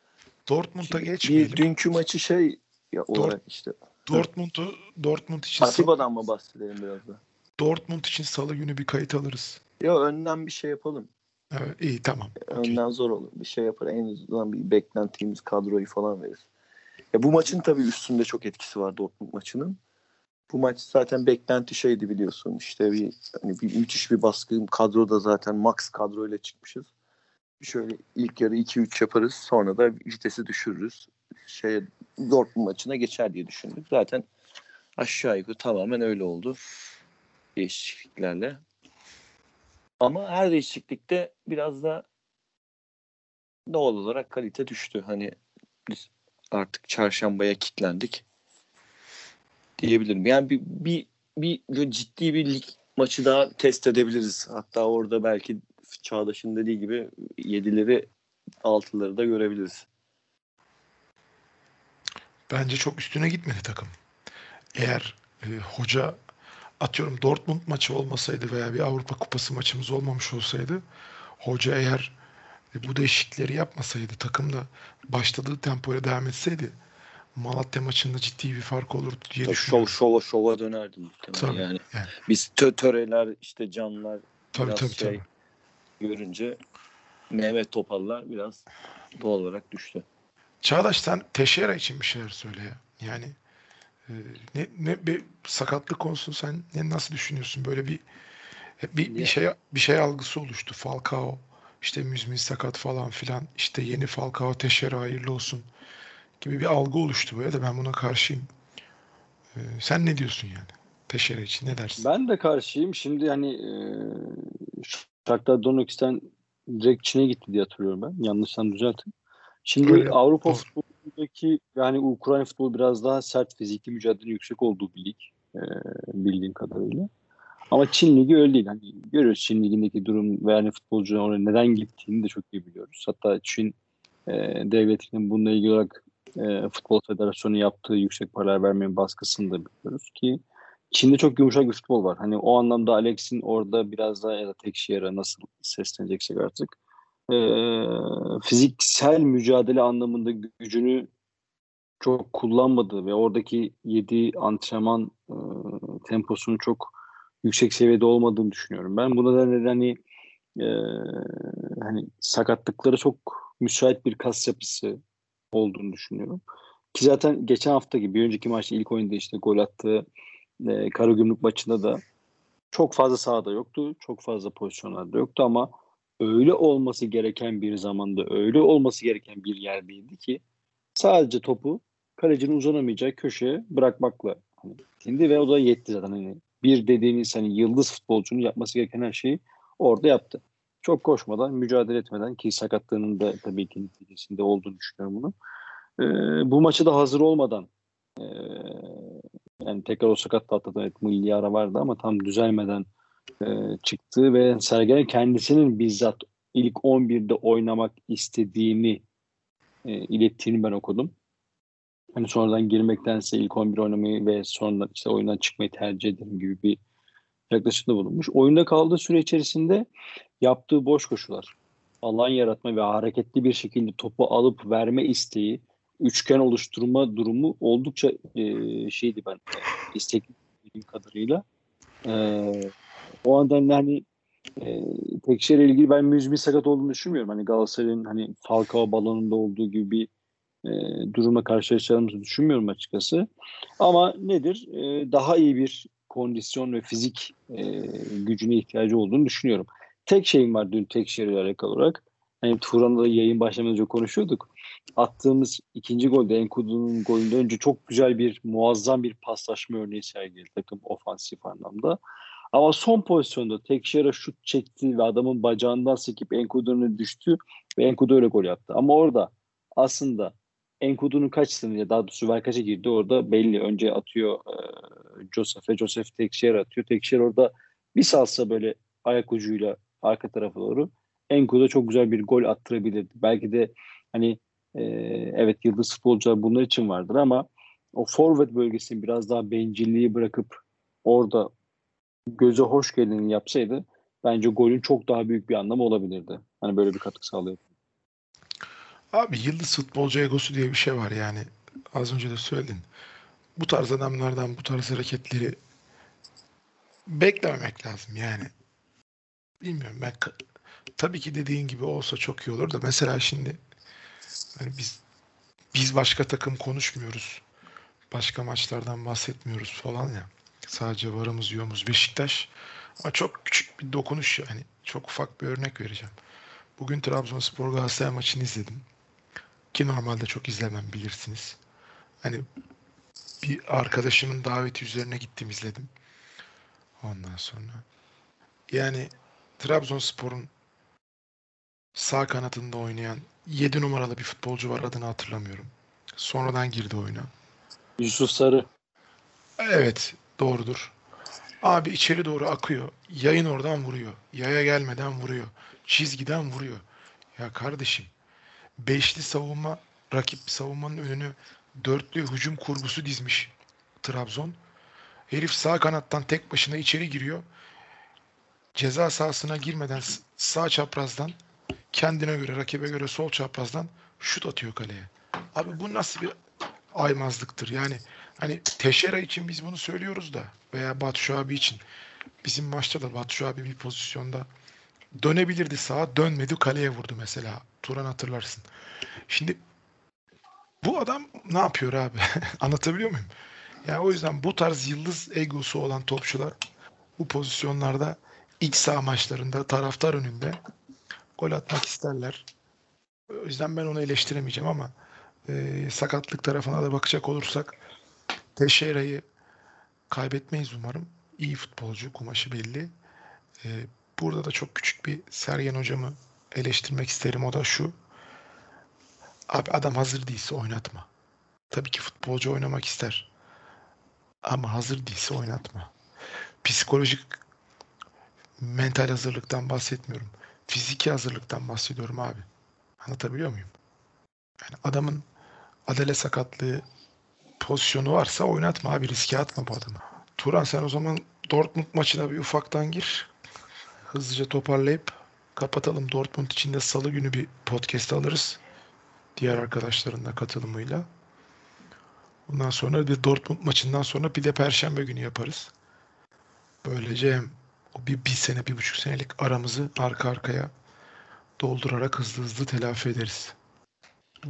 Dortmund'a Bir geçmeyelim. dünkü maçı şey ya olarak işte Dortmund'u Dortmund için Atiba'dan mı bahsedelim biraz da? Dortmund için salı günü bir kayıt alırız. Ya önden bir şey yapalım. Evet, iyi tamam. Okey. Önden zor olur. Bir şey yapar. En azından bir beklentimiz kadroyu falan veririz. Ya bu maçın tabii üstünde çok etkisi var Dortmund maçının. Bu maç zaten beklenti şeydi biliyorsun. İşte bir hani bir müthiş bir baskı kadroda zaten max kadroyla çıkmışız. Şöyle ilk yarı 2-3 yaparız. Sonra da vitesi düşürürüz. Şey Dortmund maçına geçer diye düşündük. Zaten aşağı yukarı tamamen öyle oldu. Değişikliklerle. Ama her değişiklikte biraz da doğal olarak kalite düştü. Hani biz artık çarşambaya kilitlendik diyebilirim. Yani bir, bir, bir ciddi bir lig maçı daha test edebiliriz. Hatta orada belki Çağdaş'ın dediği gibi yedileri altıları da görebiliriz. Bence çok üstüne gitmedi takım. Eğer e, hoca atıyorum Dortmund maçı olmasaydı veya bir Avrupa Kupası maçımız olmamış olsaydı hoca eğer e, bu değişiklikleri yapmasaydı takım da başladığı tempoya devam etseydi Malatya maçında ciddi bir fark olurdu diye Şov, düşünüyorum. şova şova dönerdi muhtemelen. Tabii, yani. yani. Biz tö töreler işte canlar Tabii biraz tabii şey tabii. görünce Mehmet Topallar biraz doğal olarak düştü. Çağdaş sen Teşera için bir şeyler söyle ya. Yani e, ne, ne bir sakatlık konusunu sen ne nasıl düşünüyorsun? Böyle bir bir, bir Ya- şey bir şey algısı oluştu. Falcao işte müzmin sakat falan filan. İşte yeni Falcao Teşera hayırlı olsun gibi bir algı oluştu böyle de ben buna karşıyım. E, sen ne diyorsun yani? Teşera için ne dersin? Ben de karşıyım. Şimdi hani e, Shakhtar Donetsk'ten direkt Çin'e gitti diye hatırlıyorum ben. Yanlışsam düzeltin. Şimdi Öyle, Avrupa doğru. futbolundaki yani Ukrayna futbolu biraz daha sert fizikli mücadele yüksek olduğu bir lig e, bildiğim kadarıyla. Ama Çin Ligi öyle değil. Hani görüyoruz Çin Ligi'ndeki durum ve hani futbolcuların oraya neden gittiğini de çok iyi biliyoruz. Hatta Çin e, devletinin bununla ilgili olarak e, Futbol Federasyonu yaptığı yüksek paralar vermeyin baskısını da biliyoruz ki Çin'de çok yumuşak bir futbol var. Hani o anlamda Alex'in orada biraz daha ya da tek şehre nasıl sesleneceksek artık e, fiziksel mücadele anlamında gücünü çok kullanmadığı ve oradaki yedi antrenman e, temposunun çok yüksek seviyede olmadığını düşünüyorum. Ben bu nedenle hani e, hani sakatlıkları çok müsait bir kas yapısı olduğunu düşünüyorum. Ki zaten geçen hafta gibi bir önceki maçta ilk oyunda işte gol attığı e, Karagümrük maçında da çok fazla sahada yoktu. Çok fazla pozisyonlarda yoktu ama öyle olması gereken bir zamanda öyle olması gereken bir yerdeydi ki sadece topu kalecinin uzanamayacağı köşeye bırakmakla hani, ve o da yetti zaten. Hani bir dediğimiz hani yıldız futbolcunun yapması gereken her şeyi orada yaptı. Çok koşmadan, mücadele etmeden ki sakatlığının da tabii ki neticesinde olduğunu düşünüyorum bunu. Ee, bu maçı da hazır olmadan e, yani tekrar o sakatlığı atladı. Evet milli ara vardı ama tam düzelmeden e, çıktı ve Sergen kendisinin bizzat ilk 11'de oynamak istediğini e, ilettiğini ben okudum. Hani sonradan girmektense ilk 11 oynamayı ve sonra işte oyundan çıkmayı tercih ederim gibi bir yaklaşımda bulunmuş. Oyunda kaldığı süre içerisinde yaptığı boş koşular, alan yaratma ve hareketli bir şekilde topu alıp verme isteği, üçgen oluşturma durumu oldukça e, şeydi ben istekli bildiğim kadarıyla. E, o anda hani e, Tekşehir'e ilgili ben müzmin sakat olduğunu düşünmüyorum. Hani Galatasaray'ın hani Falcao balonunda olduğu gibi bir e, duruma karşılaşacağımızı düşünmüyorum açıkçası. Ama nedir? E, daha iyi bir kondisyon ve fizik e, gücüne ihtiyacı olduğunu düşünüyorum. Tek şeyim var dün Tekşehir ile alakalı olarak. Hani Turan'la da yayın başlamadan önce konuşuyorduk. Attığımız ikinci golde Enkudu'nun golünden önce çok güzel bir muazzam bir paslaşma örneği sergiledi takım ofansif anlamda. Ama son pozisyonda Tekşehir'e şut çekti ve adamın bacağından sekip Enkudu'nun düştü ve Enkudu öyle gol yaptı. Ama orada aslında Enkudu'nun kaçsını ya daha doğrusu Verkaç'a girdi orada belli. Önce atıyor e, Joseph'e, Joseph Tekşehir atıyor. Tekşehir orada bir salsa böyle ayak ucuyla arka tarafa doğru Enkudu çok güzel bir gol attırabilirdi. Belki de hani e, evet yıldız futbolcular bunlar için vardır ama o forvet bölgesini biraz daha bencilliği bırakıp orada göze hoş geleni yapsaydı bence golün çok daha büyük bir anlamı olabilirdi. Hani böyle bir katkı sağlıyor. Abi yıldız futbolcu egosu diye bir şey var yani. Az önce de söyledin. Bu tarz adamlardan bu tarz hareketleri beklememek lazım yani. Bilmiyorum ben tabii ki dediğin gibi olsa çok iyi olur da mesela şimdi hani biz biz başka takım konuşmuyoruz. Başka maçlardan bahsetmiyoruz falan ya. Sadece varımız yoğumuz Beşiktaş. Ama çok küçük bir dokunuş yani. Çok ufak bir örnek vereceğim. Bugün Trabzonspor Galatasaray maçını izledim. Ki normalde çok izlemem bilirsiniz. Hani bir arkadaşımın daveti üzerine gittim izledim. Ondan sonra. Yani Trabzonspor'un sağ kanatında oynayan 7 numaralı bir futbolcu var adını hatırlamıyorum. Sonradan girdi oyuna. Yusuf Sarı. Evet doğrudur. Abi içeri doğru akıyor. Yayın oradan vuruyor. Yaya gelmeden vuruyor. Çizgiden vuruyor. Ya kardeşim beşli savunma rakip savunmanın önünü dörtlü hücum kurgusu dizmiş Trabzon. Herif sağ kanattan tek başına içeri giriyor. Ceza sahasına girmeden sağ çaprazdan kendine göre rakibe göre sol çaprazdan şut atıyor kaleye. Abi bu nasıl bir aymazlıktır? Yani hani Teşera için biz bunu söylüyoruz da veya Batu abi için bizim maçta da Batu abi bir pozisyonda dönebilirdi sağa dönmedi kaleye vurdu mesela. Turan hatırlarsın. Şimdi bu adam ne yapıyor abi? Anlatabiliyor muyum? Yani o yüzden bu tarz yıldız egosu olan topçular bu pozisyonlarda iç saha maçlarında taraftar önünde gol atmak isterler. O yüzden ben onu eleştiremeyeceğim ama e, sakatlık tarafına da bakacak olursak Teixeira'yı kaybetmeyiz umarım. İyi futbolcu, kumaşı belli. E, burada da çok küçük bir Sergen hocamı eleştirmek isterim. O da şu. Abi adam hazır değilse oynatma. Tabii ki futbolcu oynamak ister. Ama hazır değilse oynatma. Psikolojik mental hazırlıktan bahsetmiyorum. Fiziki hazırlıktan bahsediyorum abi. Anlatabiliyor muyum? Yani adamın adale sakatlığı pozisyonu varsa oynatma abi riske atma bu adamı. Turan sen o zaman Dortmund maçına bir ufaktan gir. Hızlıca toparlayıp kapatalım. Dortmund için de salı günü bir podcast alırız. Diğer arkadaşların da katılımıyla. Bundan sonra bir Dortmund maçından sonra bir de Perşembe günü yaparız. Böylece hem o bir, bir sene, bir buçuk senelik aramızı arka arkaya doldurarak hızlı hızlı telafi ederiz.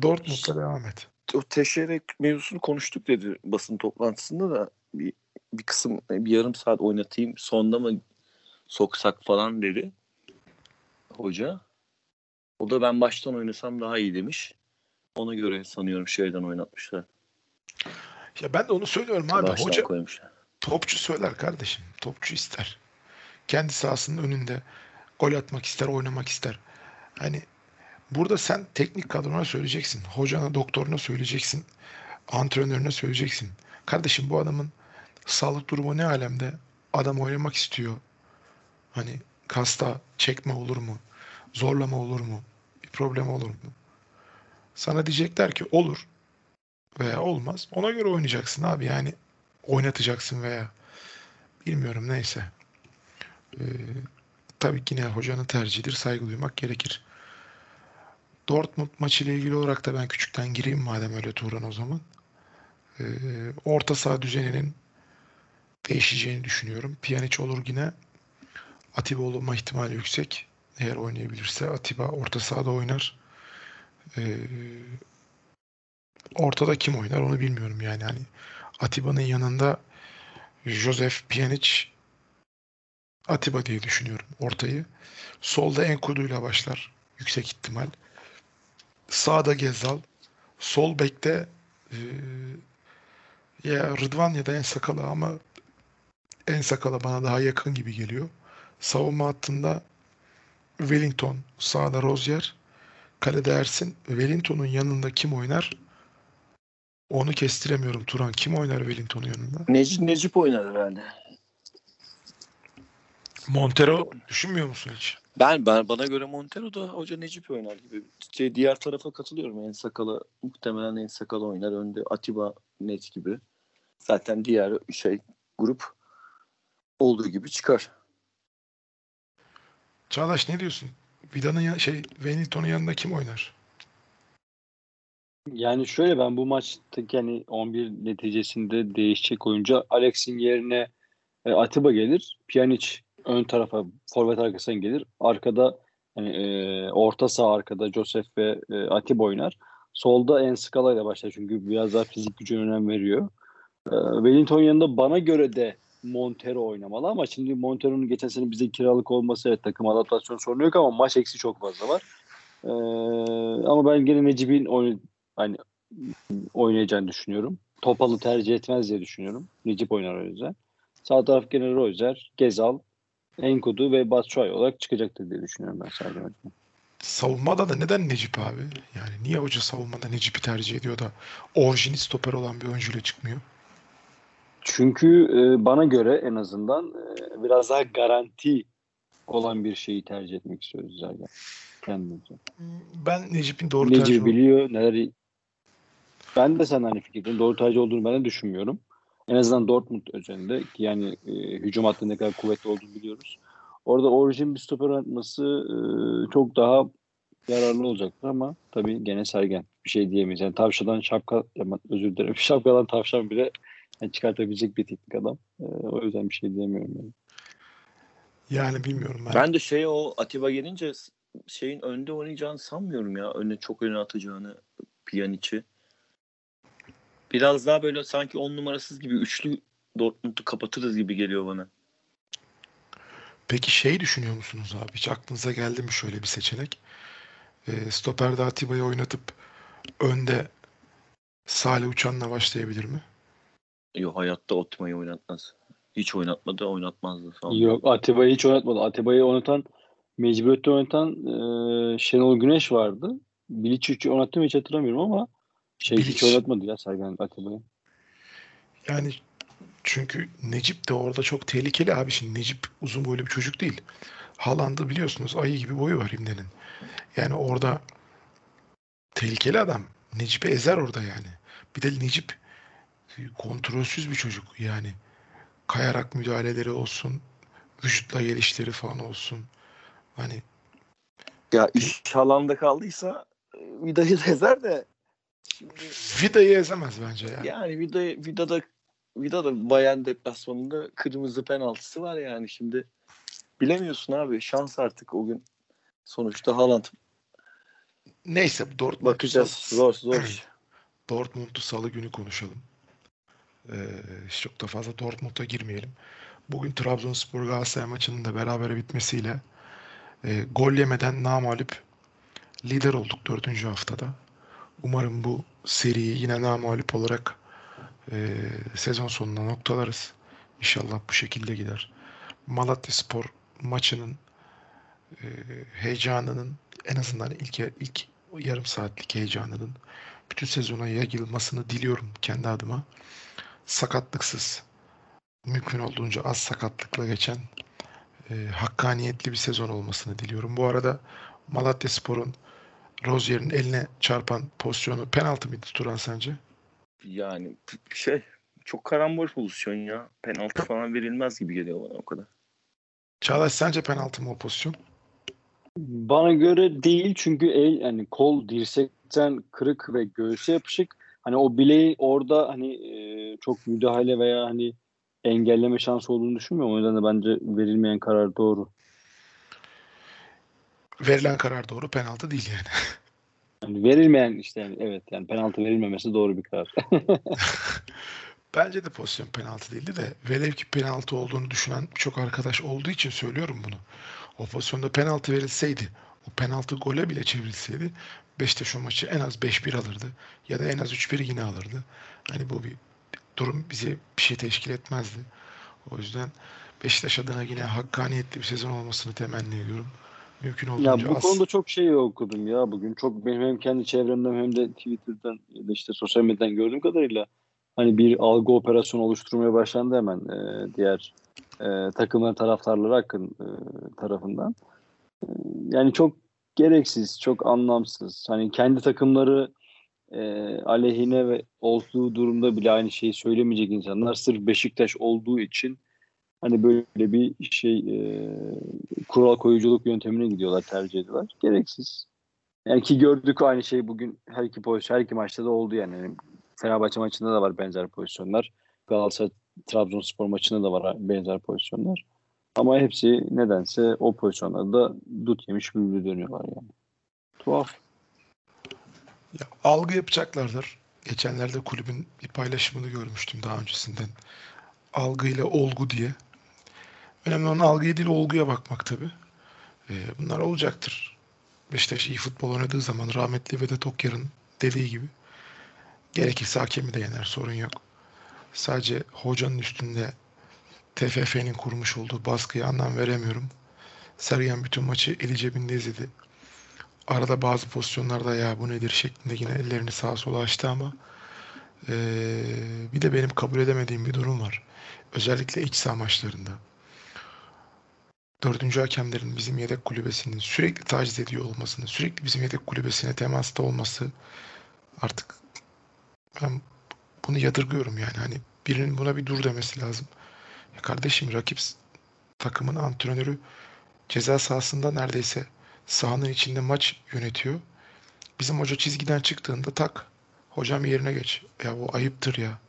Dortmund'da devam et. O Teşerek mevzusunu konuştuk dedi basın toplantısında da bir, bir kısım bir yarım saat oynatayım sonda mı soksak falan dedi hoca. O da ben baştan oynasam daha iyi demiş. Ona göre sanıyorum şeyden oynatmışlar. Ya ben de onu söylüyorum abi. Baştan Hoca koymuşlar. topçu söyler kardeşim. Topçu ister. Kendi sahasının önünde gol atmak ister, oynamak ister. Hani burada sen teknik kadrona söyleyeceksin. Hocana, doktoruna söyleyeceksin. Antrenörüne söyleyeceksin. Kardeşim bu adamın sağlık durumu ne alemde? Adam oynamak istiyor. Hani kasta çekme olur mu? Zorlama olur mu? Bir problem olur mu? Sana diyecekler ki olur veya olmaz. Ona göre oynayacaksın abi. Yani oynatacaksın veya bilmiyorum neyse. Ee, tabii ki yine hocanın tercihidir. Saygı duymak gerekir. Dortmund maçıyla ilgili olarak da ben küçükten gireyim madem öyle Turan o zaman. Ee, orta saha düzeninin değişeceğini düşünüyorum. Pjanic olur yine. Atiba olma ihtimali yüksek. Eğer oynayabilirse Atiba orta sahada oynar. Ee, ortada kim oynar onu bilmiyorum yani. Hani Atiba'nın yanında Josef Pjanic Atiba diye düşünüyorum ortayı. Solda Enkudu'yla başlar. Yüksek ihtimal. Sağda Gezal. Sol bekte e, ya Rıdvan ya da Ensakala ama Ensakala bana daha yakın gibi geliyor. Savunma hattında Wellington, sağda Rozier, kalede Ersin. Wellington'un yanında kim oynar? Onu kestiremiyorum Turan. Kim oynar Wellington'un yanında? Necip, Necip oynar herhalde. Montero düşünmüyor musun hiç? Ben, ben bana göre Montero da hoca Necip oynar gibi. Şey, diğer tarafa katılıyorum. En sakalı muhtemelen en sakalı oynar. Önde Atiba net gibi. Zaten diğer şey grup olduğu gibi çıkar. Çağdaş ne diyorsun? Vida'nın ya- şey Wellington'un yanında kim oynar? Yani şöyle ben bu maçtaki yani 11 neticesinde değişecek oyuncu Alex'in yerine e, Atiba gelir. Pjanic ön tarafa forvet arkasına gelir. Arkada yani, e, orta saha arkada Josef ve e, Atiba oynar. Solda Enskala ile başlar çünkü biraz daha fizik gücüne önem veriyor. E, Wellington yanında bana göre de Montero oynamalı ama şimdi Montero'nun geçen sene bize kiralık olması evet takım adaptasyon sorunu yok ama maç eksi çok fazla var. E, ama ben gene Necip'in oyn hani oynayacağını düşünüyorum. Topal'ı tercih etmez diye düşünüyorum. Necip oynar o yüzden. Sağ taraf gene Rozer, Gezal, Enkudu ve Batshuayi olarak çıkacaktır diye düşünüyorum ben sadece. Savunmada da neden Necip abi? Yani niye hoca savunmada Necip'i tercih ediyor da orijinal stoper olan bir oyuncuyla çıkmıyor? Çünkü e, bana göre en azından e, biraz daha garanti olan bir şeyi tercih etmek istiyoruz zaten. Kendimizce. Ben Necip'in doğru tercih Necip olduğunu biliyor neler ben de sen aynı fikirdeyim. Doğru tercih olduğunu ben de düşünmüyorum. En azından Dortmund özelinde ki yani e, hücum hattında ne kadar kuvvetli olduğunu biliyoruz. Orada orijin bir stoper oynatması e, çok daha yararlı olacaktır ama tabii gene Sergen bir şey diyemeyiz. Yani tavşadan şapka özür dilerim. Şapkadan tavşan bile yani çıkartabilecek bir teknik adam. E, o yüzden bir şey diyemiyorum. Yani. Yani bilmiyorum ben. Ben de şey o Atiba gelince şeyin önde oynayacağını sanmıyorum ya. Önüne çok öne atacağını Pjanic'i. Biraz daha böyle sanki on numarasız gibi üçlü Dortmund'u kapatırız gibi geliyor bana. Peki şey düşünüyor musunuz abi? Hiç aklınıza geldi mi şöyle bir seçenek? E, stoperde Atiba'yı oynatıp önde Salih Uçan'la başlayabilir mi? Yok hayatta Otima'yı oynatmaz. Hiç oynatmadı, oynatmazdı. Sanırım. Yok Atiba'yı hiç oynatmadı. Atiba'yı oynatan mecburiyette oynatan e, Şenol Güneş vardı. Bilic hiç oynattı mı hiç hatırlamıyorum ama şey hiç Bilic. oynatmadı ya Sergen Atiba'yı. Yani çünkü Necip de orada çok tehlikeli abi. Şimdi Necip uzun boylu bir çocuk değil. Haaland'ı biliyorsunuz ayı gibi boyu var İmde'nin. Yani orada tehlikeli adam. Necip'i ezer orada yani. Bir de Necip kontrolsüz bir çocuk yani. Kayarak müdahaleleri olsun, vücutla gelişleri falan olsun. Hani Ya iş alanda kaldıysa e, Vida'yı da ezer de şimdi Vida'yı ezemez bence ya. yani Vida, Vida'da Vida'da Bayern deplasmanında kırmızı penaltısı var yani şimdi bilemiyorsun abi şans artık o gün sonuçta Haaland Neyse Dortmund bakacağız zor zor. Dortmund'u salı günü konuşalım. Ee, çok da fazla Dortmund'a girmeyelim. Bugün Trabzonspor Galatasaray maçının da beraber bitmesiyle e, gol yemeden namağlup lider olduk dördüncü haftada. Umarım bu seriyi yine namağlup olarak e, sezon sonuna noktalarız. İnşallah bu şekilde gider. Malatya Spor maçının e, heyecanının en azından ilk ilk yarım saatlik heyecanının bütün sezona yayılmasını diliyorum kendi adıma. Sakatlıksız, mümkün olduğunca az sakatlıkla geçen e, hakkaniyetli bir sezon olmasını diliyorum. Bu arada Malatya Spor'un Rozier'in eline çarpan pozisyonu penaltı mıydı Turan sence? Yani şey çok karambol pozisyon ya. Penaltı falan verilmez gibi geliyor bana o kadar. Çağdaş sence penaltı mı o pozisyon? Bana göre değil çünkü el yani kol dirsekten kırık ve göğüse yapışık. Hani o bileği orada hani e, çok müdahale veya hani engelleme şansı olduğunu düşünmüyorum. O yüzden de bence verilmeyen karar doğru. Verilen karar doğru penaltı değil yani. Yani verilmeyen işte yani evet yani penaltı verilmemesi doğru bir karar. Bence de pozisyon penaltı değildi de velev ki penaltı olduğunu düşünen çok arkadaş olduğu için söylüyorum bunu. O pozisyonda penaltı verilseydi, o penaltı gole bile çevrilseydi Beşiktaş o maçı en az 5-1 alırdı ya da en az 3-1 yine alırdı. Hani bu bir durum bize bir şey teşkil etmezdi. O yüzden Beşiktaş adına yine hakkaniyetli bir sezon olmasını temenni ediyorum. Mümkün olduğunca ya bu az. konuda çok şey okudum ya bugün. Çok benim hem kendi çevremden hem de Twitter'dan ya da işte sosyal medyadan gördüğüm kadarıyla hani bir algı operasyonu oluşturmaya başlandı hemen e, diğer e, takımların taraftarları hakkın e, tarafından. E, yani çok gereksiz, çok anlamsız. Hani kendi takımları e, aleyhine ve olduğu durumda bile aynı şeyi söylemeyecek insanlar sırf Beşiktaş olduğu için hani böyle bir şey e, kural koyuculuk yöntemine gidiyorlar, tercih ediyorlar. Gereksiz. Yani ki gördük aynı şey bugün her iki pozisyon, her iki maçta da oldu yani. yani Fenerbahçe maçında da var benzer pozisyonlar. Galatasaray Trabzonspor maçında da var benzer pozisyonlar. Ama hepsi nedense o pozisyonlarda dut yemiş bülbül dönüyorlar yani. Tuhaf. Ya, algı yapacaklardır. Geçenlerde kulübün bir paylaşımını görmüştüm daha öncesinden. Algı ile olgu diye. Önemli olan algıya değil olguya bakmak tabii. Ee, bunlar olacaktır. Beşiktaş iyi futbol oynadığı zaman rahmetli Vedat Okyar'ın dediği gibi gerekirse hakemi de yener sorun yok. Sadece hocanın üstünde TFF'nin kurmuş olduğu baskıya anlam veremiyorum. Sergen bütün maçı eli cebinde izledi. Arada bazı pozisyonlarda ya bu nedir şeklinde yine ellerini sağa sola açtı ama eee, bir de benim kabul edemediğim bir durum var. Özellikle iç saha maçlarında. Dördüncü hakemlerin bizim yedek kulübesinin sürekli taciz ediyor olmasını, sürekli bizim yedek kulübesine temasta olması artık ben bunu yadırgıyorum yani. Hani birinin buna bir dur demesi lazım. Ya kardeşim rakip takımın antrenörü ceza sahasında neredeyse sahanın içinde maç yönetiyor. Bizim hoca çizgiden çıktığında tak hocam yerine geç. Ya bu ayıptır ya.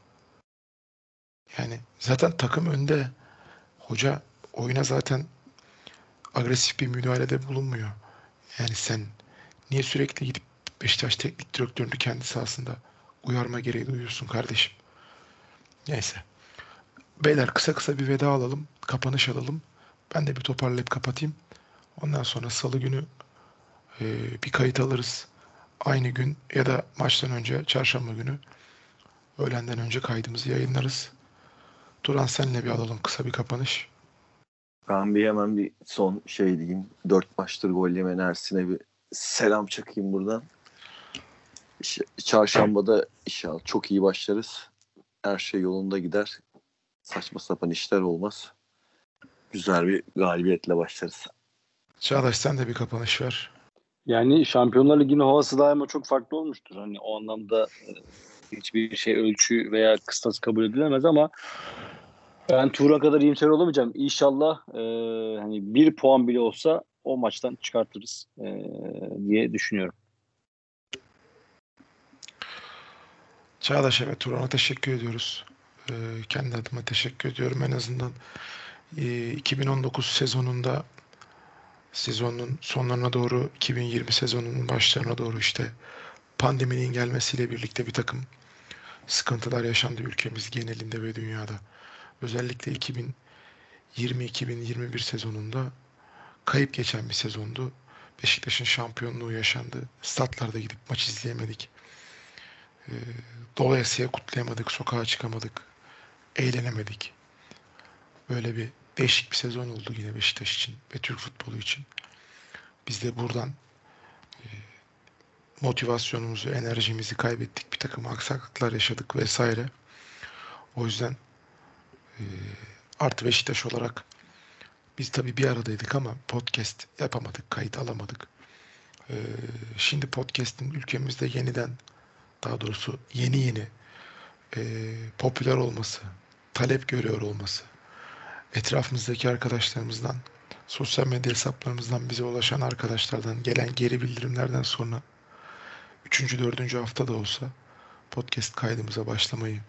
Yani zaten takım önde. Hoca oyuna zaten agresif bir müdahalede bulunmuyor. Yani sen niye sürekli gidip Beşiktaş teknik direktörünü kendi sahasında uyarma gereği duyuyorsun kardeşim? Neyse. Beyler kısa kısa bir veda alalım. Kapanış alalım. Ben de bir toparlayıp kapatayım. Ondan sonra salı günü e, bir kayıt alırız. Aynı gün ya da maçtan önce çarşamba günü öğlenden önce kaydımızı yayınlarız. Turan senle bir alalım kısa bir kapanış. Ben bir hemen bir son şey diyeyim. Dört maçtır gol yemen Ersin'e bir selam çakayım buradan. İş- Çarşambada inşallah çok iyi başlarız. Her şey yolunda gider. Saçma sapan işler olmaz. Güzel bir galibiyetle başlarız. Çağdaş sen de bir kapanış ver. Yani Şampiyonlar Ligi'nin havası daima çok farklı olmuştur. Hani o anlamda e, hiçbir şey ölçü veya kıstas kabul edilemez ama ben Tuğra kadar iyimser olamayacağım. İnşallah e, hani bir puan bile olsa o maçtan çıkartırız e, diye düşünüyorum. Çağdaş'a ve Turan'a teşekkür ediyoruz. Ee, kendi adıma teşekkür ediyorum. En azından e, 2019 sezonunda sezonun sonlarına doğru 2020 sezonunun başlarına doğru işte pandeminin gelmesiyle birlikte bir takım sıkıntılar yaşandı ülkemiz genelinde ve dünyada. Özellikle 2020-2021 sezonunda kayıp geçen bir sezondu. Beşiktaş'ın şampiyonluğu yaşandı. Statlarda gidip maç izleyemedik. Ee, dolayısıyla kutlayamadık, sokağa çıkamadık, eğlenemedik. Böyle bir değişik bir sezon oldu yine Beşiktaş için ve Türk futbolu için. Biz de buradan e, motivasyonumuzu, enerjimizi kaybettik. Bir takım aksaklıklar yaşadık vesaire. O yüzden artı Beşiktaş olarak biz tabii bir aradaydık ama podcast yapamadık, kayıt alamadık. E, şimdi podcast'in ülkemizde yeniden daha doğrusu yeni yeni e, popüler olması, talep görüyor olması, etrafımızdaki arkadaşlarımızdan, sosyal medya hesaplarımızdan bize ulaşan arkadaşlardan gelen geri bildirimlerden sonra 3. 4. hafta da olsa podcast kaydımıza başlamayı,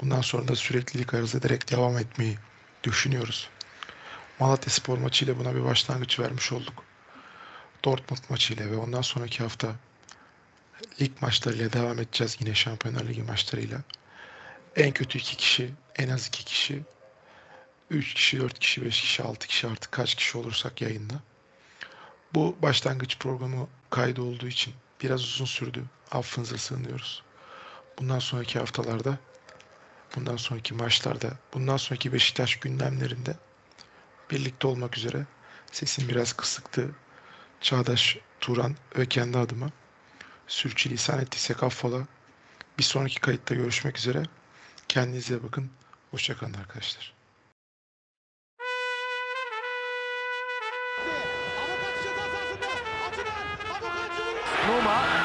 bundan sonra da süreklilik arz ederek devam etmeyi düşünüyoruz. Malatya Spor maçıyla buna bir başlangıç vermiş olduk. Dortmund maçıyla ve ondan sonraki hafta lig maçlarıyla devam edeceğiz yine Şampiyonlar Ligi maçlarıyla. En kötü iki kişi, en az iki kişi, üç kişi, dört kişi, beş kişi, altı kişi artık kaç kişi olursak yayında. Bu başlangıç programı kaydı olduğu için biraz uzun sürdü. Affınıza sığınıyoruz. Bundan sonraki haftalarda, bundan sonraki maçlarda, bundan sonraki Beşiktaş gündemlerinde birlikte olmak üzere sesim biraz kısıktı. Çağdaş, Turan ve kendi adıma sürçülisan ettiysek affola. Bir sonraki kayıtta görüşmek üzere. Kendinize bakın. Hoşçakalın arkadaşlar. Avukat